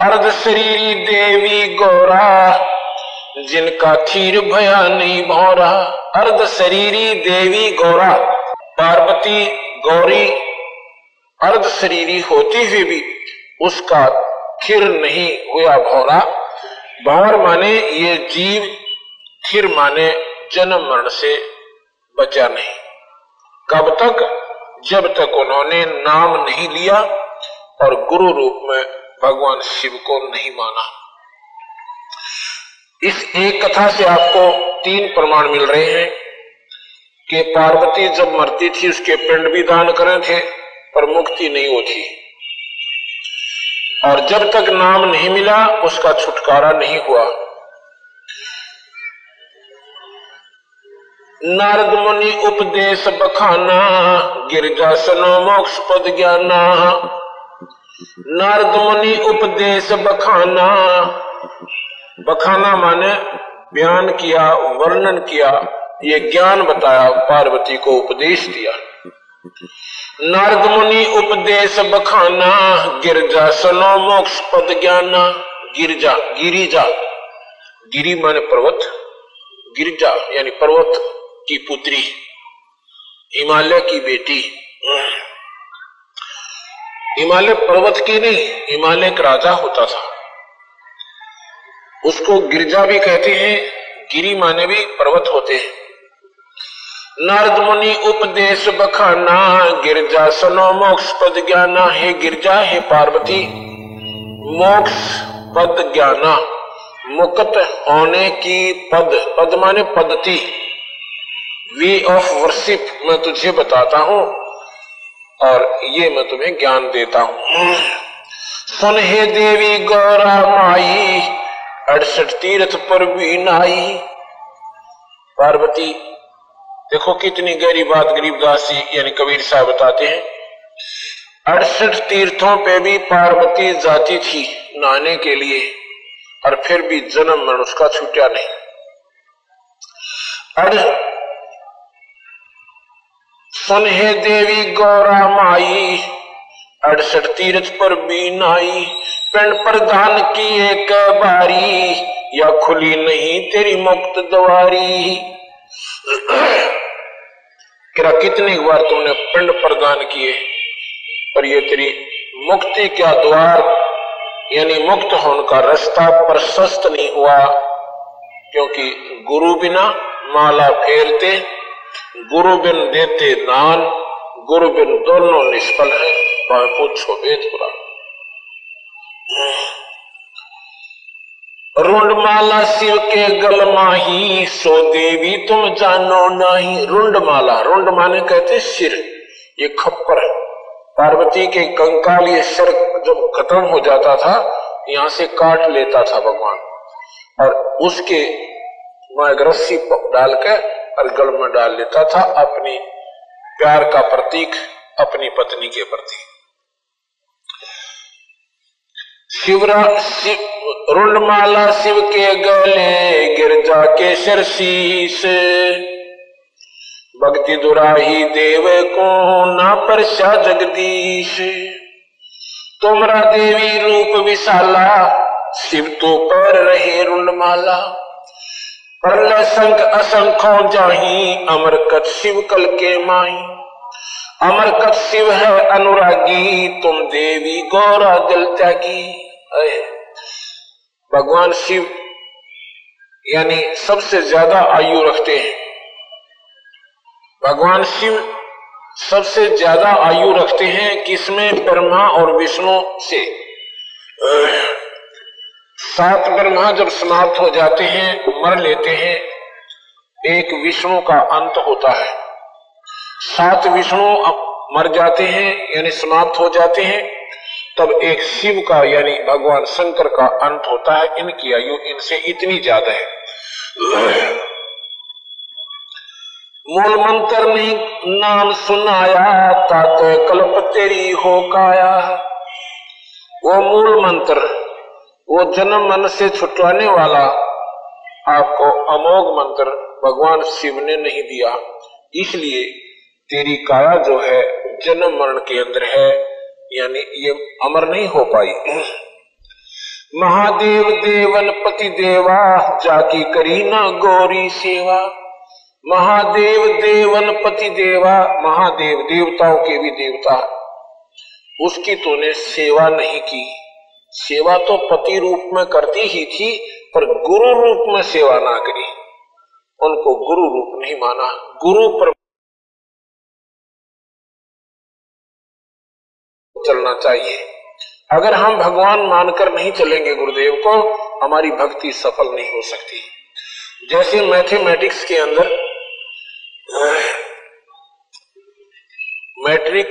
अर्ध शरीरी देवी गौरा, जिनका थीर भया नहीं भौरा। अर्ध शरीरी देवी गौरा, पार्वती गौरी। अर्ध शरीरी होती हुई भी उसका थिर नहीं हुआ भौरा। भौर माने ये जीव थिर माने जन्म मरण से बचा नहीं। कब तक? जब तक उन्होंने नाम नहीं लिया और गुरु रूप में भगवान शिव को नहीं माना। इस एक कथा से आपको तीन प्रमाण मिल रहे हैं कि पार्वती जब मरती थी, उसके पिंड भी दान करे थे, पर मुक्ति नहीं होती और जब तक नाम नहीं मिला, उसका छुटकारा नहीं हुआ। नारद मुनि उपदेश बखाना गिरजा सनो मोक्ष पद ज्ञाना। नारद मुनि उपदेश बखाना बखाना माने बयान किया, वर्णन किया, ये ज्ञान बताया, पार्वती को उपदेश दिया। नारद मुनि उपदेश बखाना गिरजा सनो मोक्ष पद ज्ञाना, गिरजा, गिरिजा, गिरी माने पर्वत, गिरजा यानी पर्वत। की पुत्री, हिमालय की बेटी। हिमालय पर्वत की नहीं, हिमालय का राजा होता था। उसको गिरजा भी कहते हैं, गिरी माने भी पर्वत होते हैं। नारद मुनि उपदेश बखाना, गिरजा सनो, मोक्ष पद ज्ञाना, हे गिरजा, हे पार्वती, मोक्ष पद ज्ञाना मुक्त होने की पद पद माने पद्धति वे ऑफ़ वर्शिप मैं तुझे बताता हूँ और ये मैं तुम्हें ज्ञान देता हूँ। सुन हे देवी गौरा माई, अड़सठ तीर्थ पर भी नाई। पार्वती, देखो कितनी गहरी बात गरीबदास जी यानी कबीर साहब बताते हैं। अड़सठ तीर्थों पे भी पार्वती जाती थी नहाने के लिए, और फिर भी जन्म मरण उसका छूटा नहीं। सुन हे देवी गौरा माई अड़सठ तीर्थ पर भी नाई पिंड प्रधान की एक बारी। या खुली नहीं तेरी मुक्त द्वारी। किरा कितनी बार तुमने पिंड प्रदान किए? पर ये तेरी मुक्ति क्या द्वार? यानी मुक्त होने का रास्ता प्रशस्त नहीं हुआ। क्योंकि गुरु बिना माला फेरते गुरु बिन देते दान गुरु बिन दोनों निष्फल है पूछो वेद पुराण रुंडमाला शिव के गल माही, सो देवी तुम जानो नहीं। रुंडमाला, रुंड माने कहते सिर, ये खप्पर है। पार्वती के कंकाल, ये सिर जब खत्म हो जाता था, यहाँ से काट लेता था भगवान। और उसके रस्सी डाल के और गल में डाल लेता था अपनी प्यार का प्रतीक, अपनी पत्नी के प्रति। शिवरा शिव रुंडमाला शिव के गले गिरजा के सिर शीश भक्ति दुराही देव को ना परशा जगदीश। तुमरा देवी रूप विशाला, शिव तो पर रहे रुंडमाला परल संख असंखो जाही अमर कत शिव कल के माई अमर कत शिव है अनुरागी, तुम देवी गौरा दिल त्यागी। भगवान शिव, यानी सबसे ज़्यादा आयु रखते हैं। भगवान शिव सबसे ज़्यादा आयु रखते हैं किसमें? ब्रह्मा और विष्णु से। सात ब्रह्मा जब समाप्त हो जाते हैं, मर लेते हैं, एक विष्णु का अंत होता है। सात विष्णु मर जाते हैं, यानी समाप्त हो जाते हैं, तब एक शिव का, यानी भगवान शंकर का अंत होता है। इनकी आयु इनसे इतनी ज़्यादा है। मूल मंत्र ने नाम सुनाया, तात कल्प तेरी हो काया। वो मूल मंत्र वो जन्म मन से छुटवाने वाला आपको अमोघ मंत्र भगवान शिव ने नहीं दिया। इसलिए तेरी काया जो है, जन्म मरण के अंदर है, यानी ये अमर नहीं हो पाई। महादेव देवन पति देवा, जाकी करी ना गौरी सेवा। महादेव देवन पति देवा, महादेव देवताओं के भी देवता। उसकी तूने सेवा नहीं की। सेवा तो पति रूप में करती ही थी, पर गुरु रूप में सेवा ना करी। उनको गुरु रूप नहीं माना। गुरु पर चलना चाहिए। अगर हम भगवान मानकर नहीं चलेंगे गुरुदेव को, हमारी भक्ति सफल नहीं हो सकती। जैसे मैथमेटिक्स के अंदर, मैट्रिक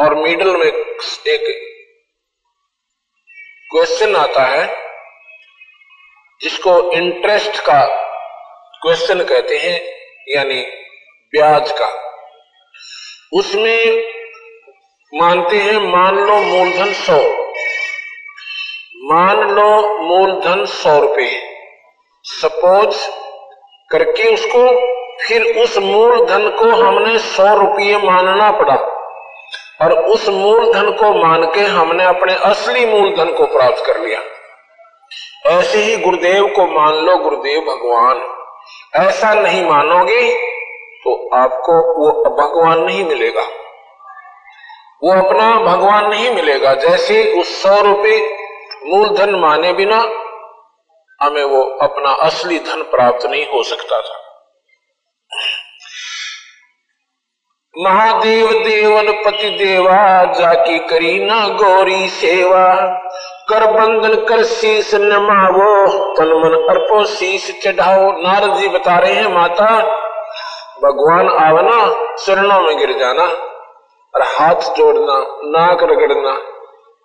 और मिडल में एक क्वेश्चन आता है, जिसको इंटरेस्ट का क्वेश्चन कहते हैं, यानी ब्याज का। उसमें मानते हैं, मान लो मूलधन सौ। मान लो मूलधन सौ रुपए सपोज़ करके उसको, फिर उस मूलधन को हमने सौ रुपये मानना पड़ा। और उस मूलधन को मान के हमने अपने असली मूलधन को प्राप्त कर लिया। ऐसे ही गुरुदेव को मान लो, गुरुदेव भगवान। ऐसा नहीं मानोगे तो आपको वो भगवान नहीं मिलेगा। वो अपना भगवान नहीं मिलेगा। जैसे उस सौ रुपये मूलधन माने बिना हमें वो अपना असली धन प्राप्त नहीं हो सकता था। महादेव देवन पति देवा, जाकी करी ना गौरी सेवा। कर बंदन कर शीश नमावो तन मन अर्पो शीश चढ़ाओ। नारद जी बता रहे हैं, माता, भगवान आवना, चरणों में गिर जाना, और हाथ जोड़ना, नाक रगड़ना,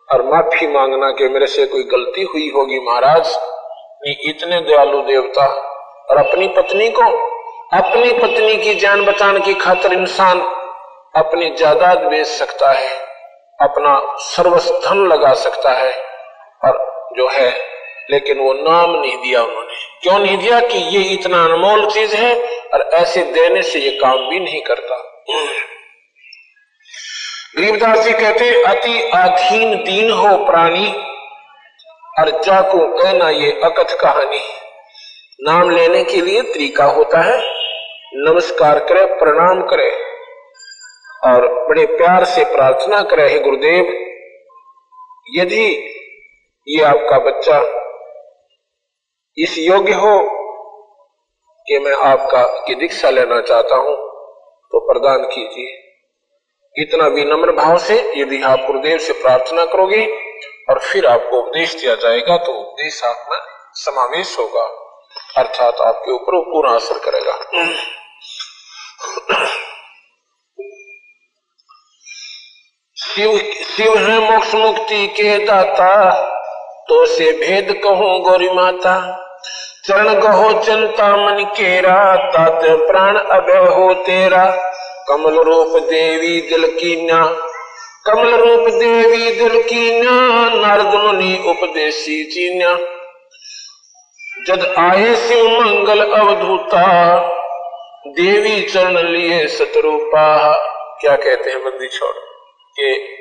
और माफ़ी मांगना कि मेरे से कोई गलती हुई होगी महाराज। इतने दयालु देवता और अपनी पत्नी को अपनी पत्नी की जान बचाने की खातर इंसान अपनी जायदाद बेच सकता है, अपना सर्वस्थन लगा सकता है और जो है, लेकिन वो नाम नहीं दिया उन्होंने। क्यों नहीं दिया कि ये इतना अनमोल चीज़ है और ऐसे देने से ये काम भी नहीं करता? गरीबदास जी कहते, अति अधीन दीन हो प्राणी, और जाको कहना ये अकथ कहानी नाम लेने के लिए तरीका होता है। नमस्कार करे, प्रणाम करे। और बड़े प्यार से प्रार्थना करे, हे गुरुदेव, यदि ये आपका बच्चा इस योग्य हो कि मैं आपका, की दीक्षा लेना चाहता हूँ तो प्रदान कीजिए। इतना विनम्र भाव से यदि आप गुरुदेव से प्रार्थना करोगे और फिर आपको उपदेश दिया जाएगा तो उपदेश आप में समावेश होगा। अर्थात आपके ऊपर वो पूरा असर करेगा। शिव शिव है मोक्ष मुक्ति के दाता? तो से भेद कहो गौरी माता। चरण गहो चिंता मन केरा, तात प्राण अभय हो तेरा। कमल रूप देवी दिल की न्या कमल रूप देवी दिल की न्या नारद मुनि उपदेशी चीन्या जद आए शिव मंगल अवधूता, देवी चरण लिए सतरूपा। क्या कहते हैं बंदी छोड़? के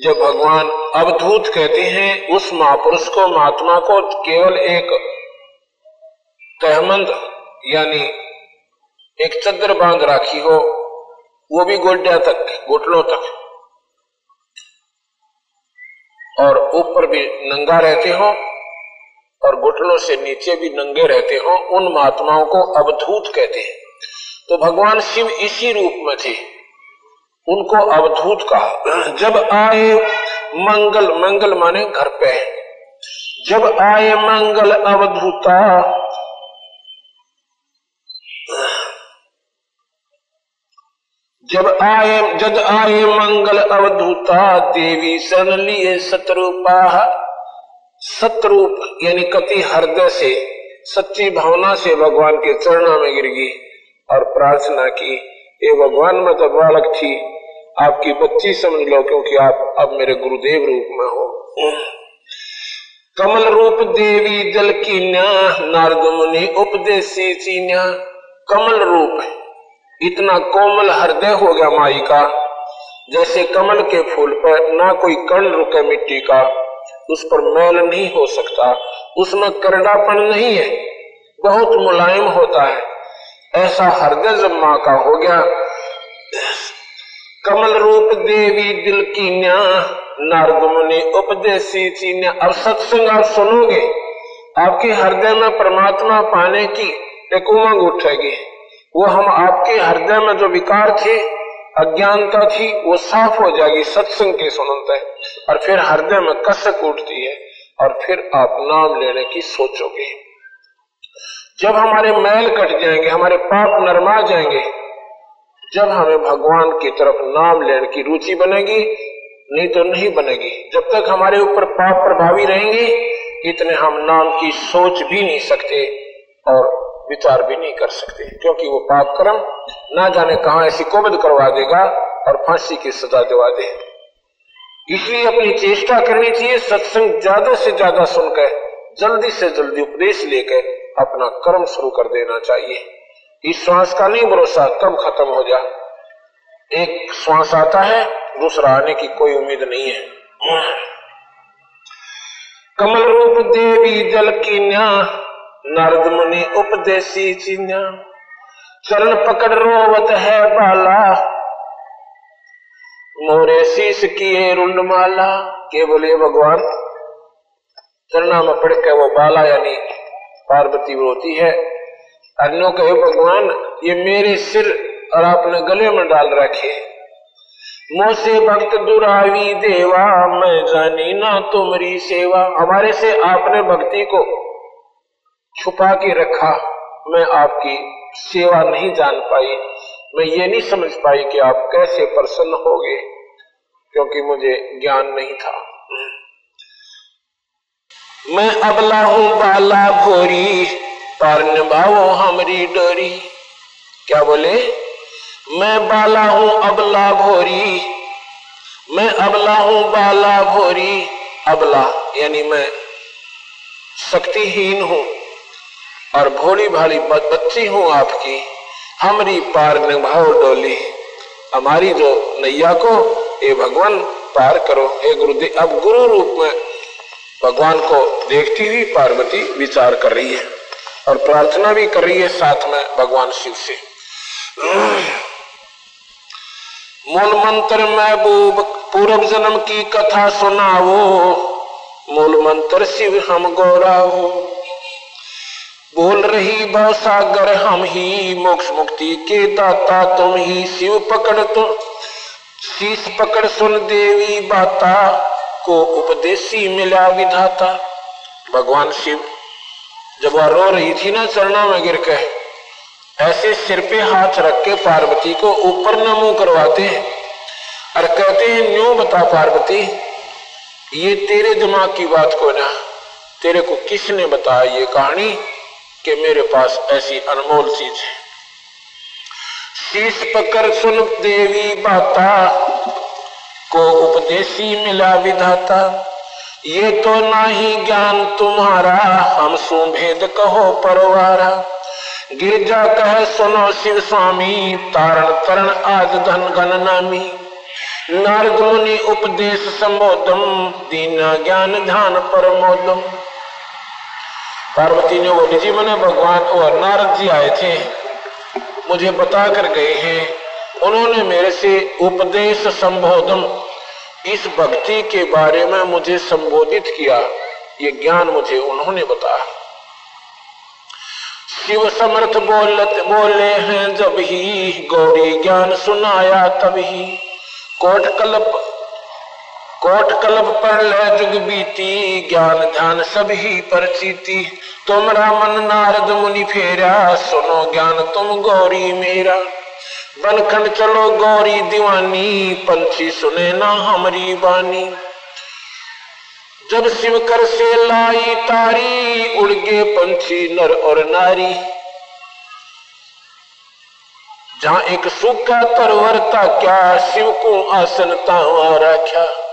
जब भगवान अवधूत कहते हैं, उस महापुरुष को, महात्मा को केवल एक तहमंद, यानी एक चद्र बाँध राखी हो, वो भी गोड्या तक घुटनों तक। और ऊपर भी नंगा रहते हो और घुटनों से नीचे भी नंगे रहते हो, उन महात्माओं को अवधूत कहते हैं। तो भगवान शिव इसी रूप में थे। उनको अवधूत कहा, जब आए मंगल मंगल माने घर पे। जब आए मंगल अवधूता, जब आए जब आए मंगल अवधूता, देवी शरण लिए सतरूपा सतरूप यानी कति हृदय से, सच्ची भावना से भगवान के चरणों में गिर गई और प्रार्थना की ये भगवान, में तो बालक थी, आपकी बच्ची समझ लो क्योंकि आप अब मेरे गुरुदेव रूप में हो। कमल रूप देवी जल की नारद मुनि उपदेशी चीन्या, कमल रूप, इतना कोमल हृदय हो गया माई का, जैसे कमल के फूल पर ना कोई कण रुके मिट्टी का। उस पर मैल नहीं हो सकता। उसमें करडापन नहीं है, बहुत मुलायम होता है। ऐसा जब माँ का हो गया। कमल रूप देवी दिल की न्या, नारद मुनि उपदेशी चीन्या अब सत्संग आप सुनोगे। आपके हृदय में परमात्मा पाने की एक उमंग उठेगी। वो हम आपके हृदय में जो विकार थे अज्ञानता थी, वो साफ़ हो जाएगी, सत्संग के सुनते और फिर हृदय में कसक उठती है, और फिर आप नाम लेने की सोचोगे। जब हमारे मैल कट जाएँगे, हमारे पाप नरमा जाएँगे, जब हमें भगवान की तरफ़ नाम लेने की रुचि बनेगी, नहीं तो नहीं बनेगी। जब तक हमारे ऊपर पाप प्रभावी रहेंगे, इतने हम नाम की सोच भी नहीं सकते, और विचार भी नहीं कर सकते, क्योंकि वो पाप कर्म ना जाने कहा ऐसी कोबद करवा देगा और फांसी की सजा दिवा दे। इसलिए अपनी चेष्टा करनी चाहिए, सत्संग ज़्यादा से ज़्यादा सुनकर, जल्दी से जल्दी उपदेश लेकर अपना कर्म शुरू कर देना चाहिए। इस श्वास का नहीं भरोसा कब खत्म हो जा। एक श्वास आता है, दूसरा आने की कोई उम्मीद नहीं है। कमल रूप देवी जल की न्या नारद मुनि उपदेशी चिन्या चरण पकड़ रोवत है बाला। मोरे शीश किए रुंड माला के बोले भगवान। चरणा में पड़ के वो बाला यानी पार्वती रोती है। अन्यों कहे भगवान, ये मेरे सिर और आपने गले में डाल रखे। मोसे भक्त दुरावी देवा, मैं जानी ना तुम्हारी सेवा। हमारे से आपने भक्ति को छुपा के रखा, मैं आपकी सेवा नहीं जान पाई। मैं ये नहीं समझ पाई कि आप कैसे प्रसन्न हो गए क्योंकि मुझे ज्ञान नहीं था। मैं अबला हूँ बाला भोरी पर निभाओ हमारी डोरी। क्या बोले? मैं बाला हूँ अबला भोरी, मैं अबला हूँ बाला भोरी। अबला, यानी मैं शक्तिहीन हूँ। और भोली भाली बच्ची हूँ आपकी। हमारी पार निभाओ डोली। हमारी जो नैया को ये भगवान पार करो। हे गुरुदेव, अब गुरु रूप में भगवान को देखती हुई पार्वती विचार कर रही है और प्रार्थना भी कर रही है साथ में भगवान शिव से। मूल मंत्र महबूब पूर्व जन्म की कथा सुनाओ। मूल मंत्र शिव हम गौराओ। बोल रही सागर, हम ही मोक्ष मुक्ति के दाता, तुम ही शिव पकड़ तो शीश पकड़ सुन देवी बाता, को उपदेशी मिला विधाता। भगवान शिव, जब वह रो रही थी ना, चरणों में गिर के ऐसे सिर पे हाथ रख के पार्वती को ऊपर न मुँह करवाते हैं और कहते हैं, न्यू बता पार्वती, ये तेरे दिमाग की बात को ना, तेरे को किसने बताया ये कहानी? कि मेरे पास ऐसी अनमोल चीज़ है। शीश पकड़ सुन देवी बाता को उपदेशी मिला विधाता। ये तो नाही ज्ञान तुम्हारा, हम सुभेद कहो परवारा। गिरजा कह सुनो शिव स्वामी, तारण तरण आज धन गण नामी। नारद मुनि उपदेश संबोधम, दीना ज्ञान ध्यान परमोदम। पार्वती ने बोली, जी, मैंने भगवान और नारद जी आए थे। मुझे बता कर गए हैं। उन्होंने मेरे से उपदेश संबोधन, इस भक्ति के बारे में मुझे संबोधित किया। ये ज्ञान मुझे उन्होंने बताया। शिव समर्थ बोलत, बोले हैं, जब ही गौरी ज्ञान सुनाया तभी कोट कल्प कोट कल्प पर ले, जुग बीती, ज्ञान ध्यान सभी पर चीती तुमरा मन नारद मुनि फेरा, सुनो ज्ञान तुम गौरी मेरा। बनखंड चलो गौरी दीवानी, पंछी सुने ना हमारी बानी। जब शिव कर से लाई तारी उड़ गए पंछी नर और नारी। जहाँ एक सूखा तरवर तरवरता क्या शिव को आसन तावा रख्या?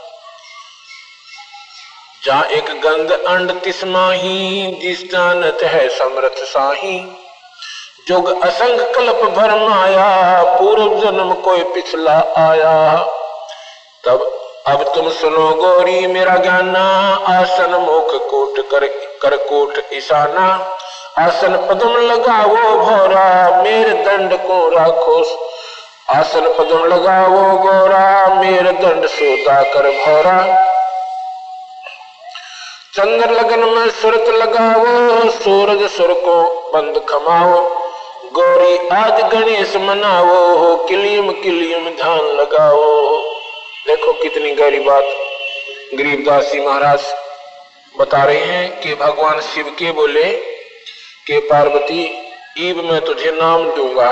जहाँ एक गंध अंड तिसमाही जिस जानत है समर्थ साही जोग असंग कल्प भर माया पूर्व जन्म कोई पिछला आया तब अब तुम सुनो गौरी मेरा ज्ञाना आसन मुख कोट कर कर कोट ईशाना आसन पदम लगाओ भोरा मेरे दंड को राखो आसन पदम लगाओ गौरा मेरे दंड सोता कर भोरा चंद्र लगन में सुरत लगाओ, सूरज सुर को बंद खमाओ। गौरी आज गणेश मनाओ किलियम किलियम ध्यान लगाओ। देखो कितनी गहरी बात गरीबदास जी महाराज बता रहे हैं कि भगवान शिव के बोले कि पार्वती, ईब मैं तुझे नाम दूँगा।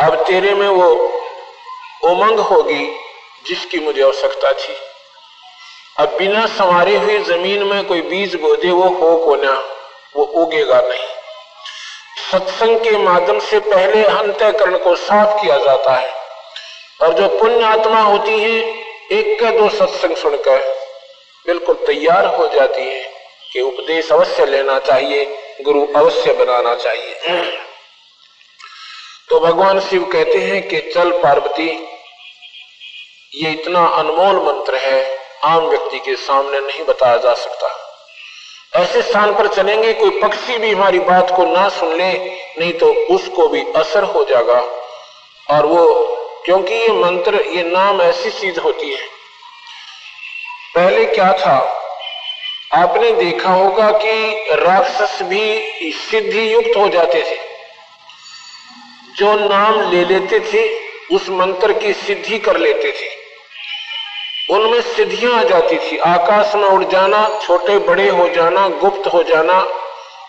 अब तेरे में वो उमंग होगी जिसकी मुझे आवश्यकता थी। अब बिना संवारे हुई ज़मीन में कोई बीज बो दे वो हो को ना, वो उगेगा नहीं। सत्संग के माध्यम से पहले अंतकरण को साफ़ किया जाता है। और जो पुण्य आत्मा होती है, एक का दो सत्संग सुनकर बिल्कुल तैयार हो जाती है कि उपदेश अवश्य लेना चाहिए, गुरु अवश्य बनाना चाहिए। तो भगवान शिव कहते हैं कि चल पार्वती, ये इतना अनमोल मंत्र है आम व्यक्ति के सामने नहीं बताया जा सकता। ऐसे स्थान पर चलेंगे, कोई पक्षी भी हमारी बात को ना सुन ले, नहीं तो उसको भी असर हो जाएगा। और वो, क्योंकि ये मंत्र, ये नाम ऐसी चीज़ होती है। पहले क्या था? आपने देखा होगा कि राक्षस भी सिद्धि युक्त हो जाते थे। जो नाम ले लेते थे, उस मंत्र की सिद्धि कर लेते थे। उनमें सिद्धियाँ आ जाती थी। आकाश में उड़ जाना, छोटे बड़े हो जाना, गुप्त हो जाना,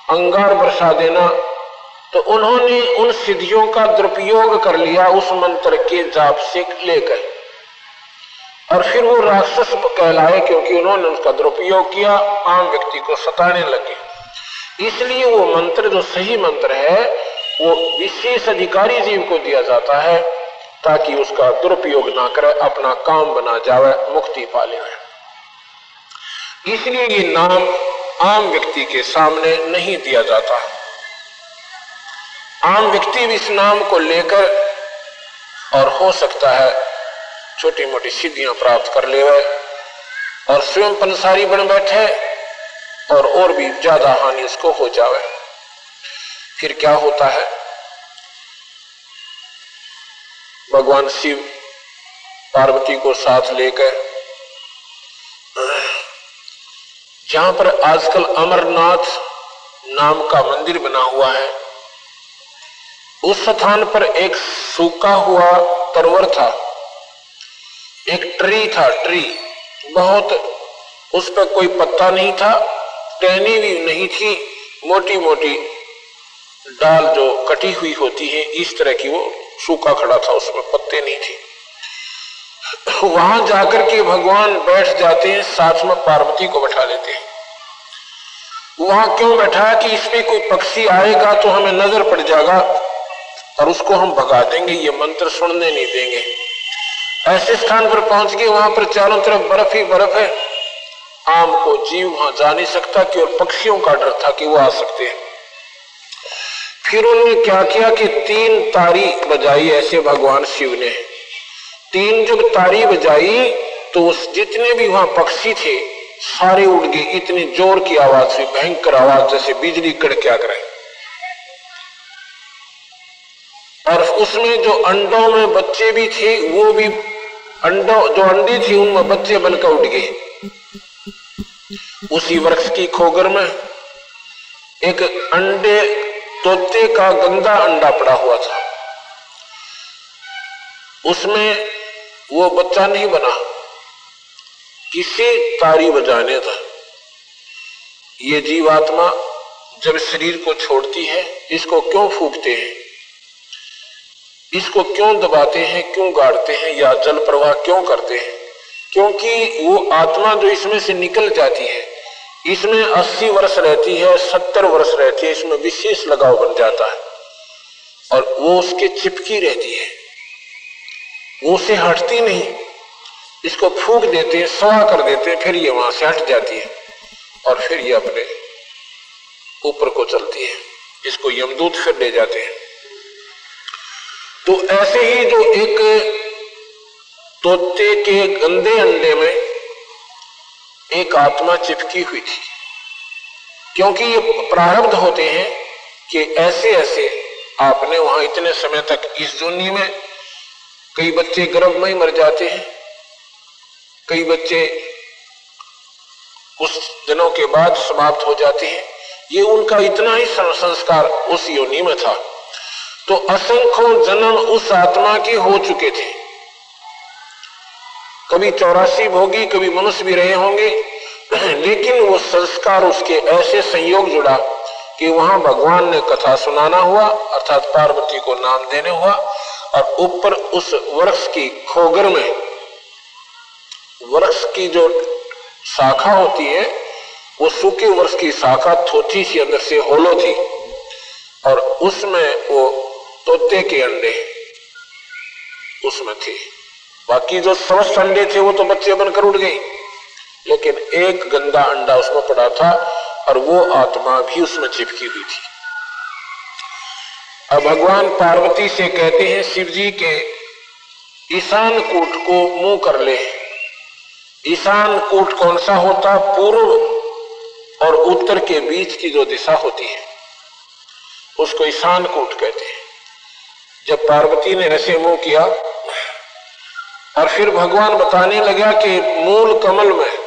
अंगार बरसा देना। तो उन्होंने उन सिद्धियों का दुरुपयोग कर लिया, उस मंत्र के जाप से लेकर। और फिर वो राक्षस कहलाए क्योंकि उन्होंने उसका दुरुपयोग किया, आम व्यक्ति को सताने लगे। इसलिए वो मंत्र, जो सही मंत्र है, वो विशेष अधिकारी जीव को दिया जाता है। ताकि उसका दुरुपयोग ना करे, अपना काम बना जावे, मुक्ति पा ले इसलिए ये नाम आम व्यक्ति के सामने नहीं दिया जाता। आम व्यक्ति भी इस नाम को लेकर और हो सकता है छोटी मोटी सिद्धियाँ प्राप्त कर ले और स्वयं पंसारी बन बैठे और और भी ज़्यादा हानि उसको हो जावे। फिर क्या होता है? भगवान शिव पार्वती को साथ लेकर, जहाँ पर आजकल अमरनाथ नाम का मंदिर बना हुआ है, उस स्थान पर एक सूखा हुआ तरवर था, एक ट्री था, ट्री। बहुत उस पर कोई पत्ता नहीं था, टहनी भी नहीं थी मोटी मोटी डाल जो कटी हुई होती है, इस तरह की वो सूखा खड़ा था, उसमें पत्ते नहीं थे। वहाँ जाकर के भगवान बैठ जाते हैं, साथ में पार्वती को बैठा लेते हैं। वहाँ क्यों बैठा कि इसमें कोई पक्षी आएगा तो हमें नज़र पड़ जाएगा, और उसको हम भगा देंगे, ये मंत्र सुनने नहीं देंगे। ऐसे स्थान पर पहुँच गए वहाँ पर चारों तरफ़ बर्फ़ ही बर्फ़ है। आम को जीव वहाँ जा नहीं सकता कि और पक्षियों का डर था कि वो आ सकते हैं। फिर उन्होंने क्या किया कि तीन तारी बजाई ऐसे भगवान शिव ने। तीन जब तारी बजाई तो उस जितने भी वहाँ पक्षी थे, सारे उड़ गए। इतनी ज़ोर की आवाज़ हुई भयंकर आवाज़, जैसे बिजली कड़क्या करे और उसमें जो अंडों में बच्चे भी थे, वो भी अंडों, जो अंडी थी, उनमें बच्चे बनकर उठ गए। उसी वृक्ष की खोगर में एक अंडे तोते का गंदा अंडा पड़ा हुआ था। उसमें वो बच्चा नहीं बना। किसी तारी बजाने था। ये जीवात्मा जब शरीर को छोड़ती है, इसको क्यों फूकते हैं? इसको क्यों दबाते हैं, क्यों गाड़ते हैं या जल प्रवाह क्यों करते हैं? क्योंकि वो आत्मा जो इसमें से निकल जाती है इसमें 80 वर्ष रहती है 70 वर्ष रहती है, इसमें विशेष लगाव बन जाता है। और वो उसके चिपकी रहती है। वो उसे हटती नहीं। इसको फूक देते हैं सवा कर देते हैं, फिर ये वहाँ से हट जाती है और फिर ये अपने ऊपर को चलती है। इसको यमदूत फिर ले जाते हैं। तो ऐसे ही जो एक तोते के गंदे अंडे में एक आत्मा चिपकी हुई थी। क्योंकि ये प्रारब्ध होते हैं कि ऐसे ऐसे आपने वहाँ इतने समय तक इस दुनिया में कई बच्चे गर्भ में ही मर जाते हैं। कई बच्चे कुछ दिनों के बाद समाप्त हो जाते हैं। ये उनका इतना ही संस्कार उस योनि में था। तो असंख्यों जन्म उस आत्मा के हो चुके थे। कभी चौरासी भोगी, कभी मनुष्य भी रहे होंगे। लेकिन वो संस्कार उसके ऐसे संयोग जुड़ा कि वहाँ भगवान ने कथा सुनाना हुआ, अर्थात पार्वती को नाम देने हुआ, और ऊपर उस वृक्ष की खोगर में, वृक्ष की जो शाखा होती है, वो सूखे वृक्ष की शाखा थोची सी अंदर से होलो थी, और उसमें वो तोते के अंडे उसमें थे। बाकी जो समस्त अंडे थे वो तो बच्चे बनकर उड़ गई लेकिन एक गंदा अंडा उसमें पड़ा था और वो आत्मा भी उसमें चिपकी हुई थी। अब भगवान पार्वती से कहते हैं, शिव जी, के ईशान कूट को मुँह कर ले। ईशान कूट कौन सा होता? पूर्व और उत्तर के बीच की जो दिशा होती है, उसको ईशान कूट कहते हैं। जब पार्वती ने ऐसे मुँह किया और फिर भगवान बताने लगा कि मूल कमल में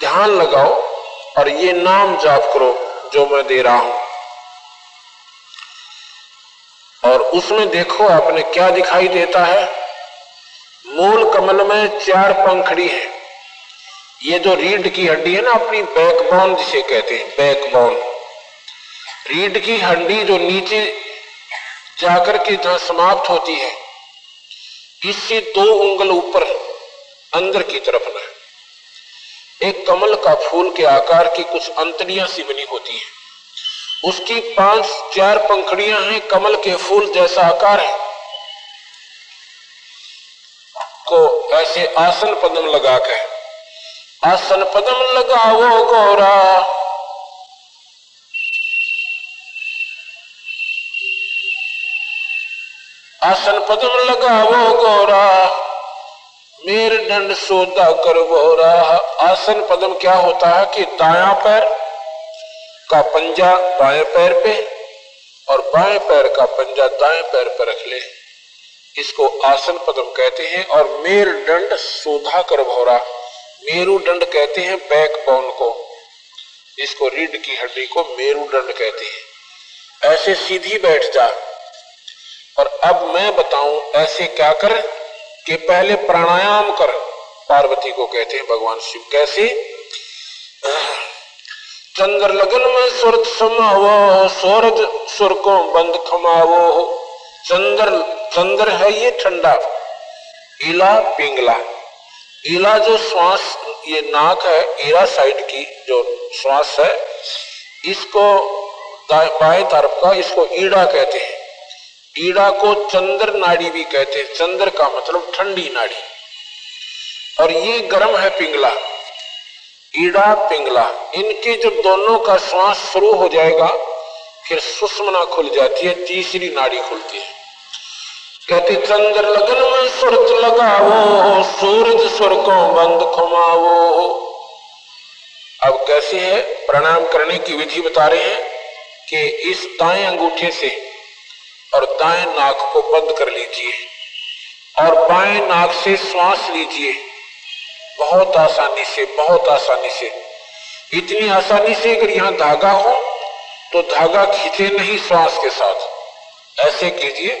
ध्यान लगाओ और ये नाम जाप करो जो मैं दे रहा हूँ। और उसमें देखो आपने क्या दिखाई देता है? मूल कमल में चार पंखड़ी है। ये जो रीढ़ की हड्डी है ना अपनी बैकबोन जिसे कहते हैं बैकबोन रीढ़ की हड्डी जो नीचे जाकर के जहाँ समाप्त होती है इससे दो उंगल ऊपर अंदर की तरफ़ ना। एक कमल का फूल के आकार की कुछ अंतड़ियाँ सी बनी होती है। उसकी पाँच, चार पंखड़ियाँ हैं, कमल के फूल जैसा आकार है। को ऐसे आसन पदम लगा कर आसन पदम लगाओ गौरा। आसन पदम लगाओ गौरा। मेर दंड सोदा कर बोरा आसन पदम क्या होता है कि दाया पैर का पंजा बाएँ पैर पे और बाएँ पैर का पंजा दाएँ पैर पर रख ले। इसको आसन पदम कहते हैं और मेर दंड सोधा कर भोरा मेरु दंड कहते हैं बैक बोन को। इसको रीढ़ की हड्डी को मेरु दंड कहते हैं। ऐसे सीधी बैठ जा। और अब मैं बताऊँ ऐसे क्या कर कि पहले प्राणायाम कर। पार्वती को कहते हैं, भगवान शिव, कैसे? चंद्र लगन में सुर समावो, सूरज सुर को बंद खमावो। चंद्र चंद्र है ये ठंडा इला पिंगला। इला जो श्वास, ये नाक है ईरा साइड की जो श्वास है, इसको बाएँ तरफ़ का इसको ईड़ा कहते हैं। ईड़ा को चंद्र नाड़ी भी कहते हैं। चंद्र का मतलब ठंडी नाड़ी। और ये गर्म है पिंगला ईड़ा पिंगला। इनके जब दोनों का श्वास शुरू हो जाएगा, फिर सुषमना खुल जाती है, तीसरी नाड़ी खुलती है। कहते, चंद्र लगन में सूरज लगाओ सूरज सुर को बंद खुमाओ अब कैसे है? प्रणाम करने की विधि बता रहे हैं कि इस दाएँ अंगूठे से और दाएँ नाक को बंद कर लीजिए और बाएँ नाक से श्वास लीजिए। बहुत आसानी से, बहुत आसानी से। इतनी आसानी से अगर यहाँ धागा हो तो धागा खींचे नहीं श्वास के साथ। ऐसे कीजिए।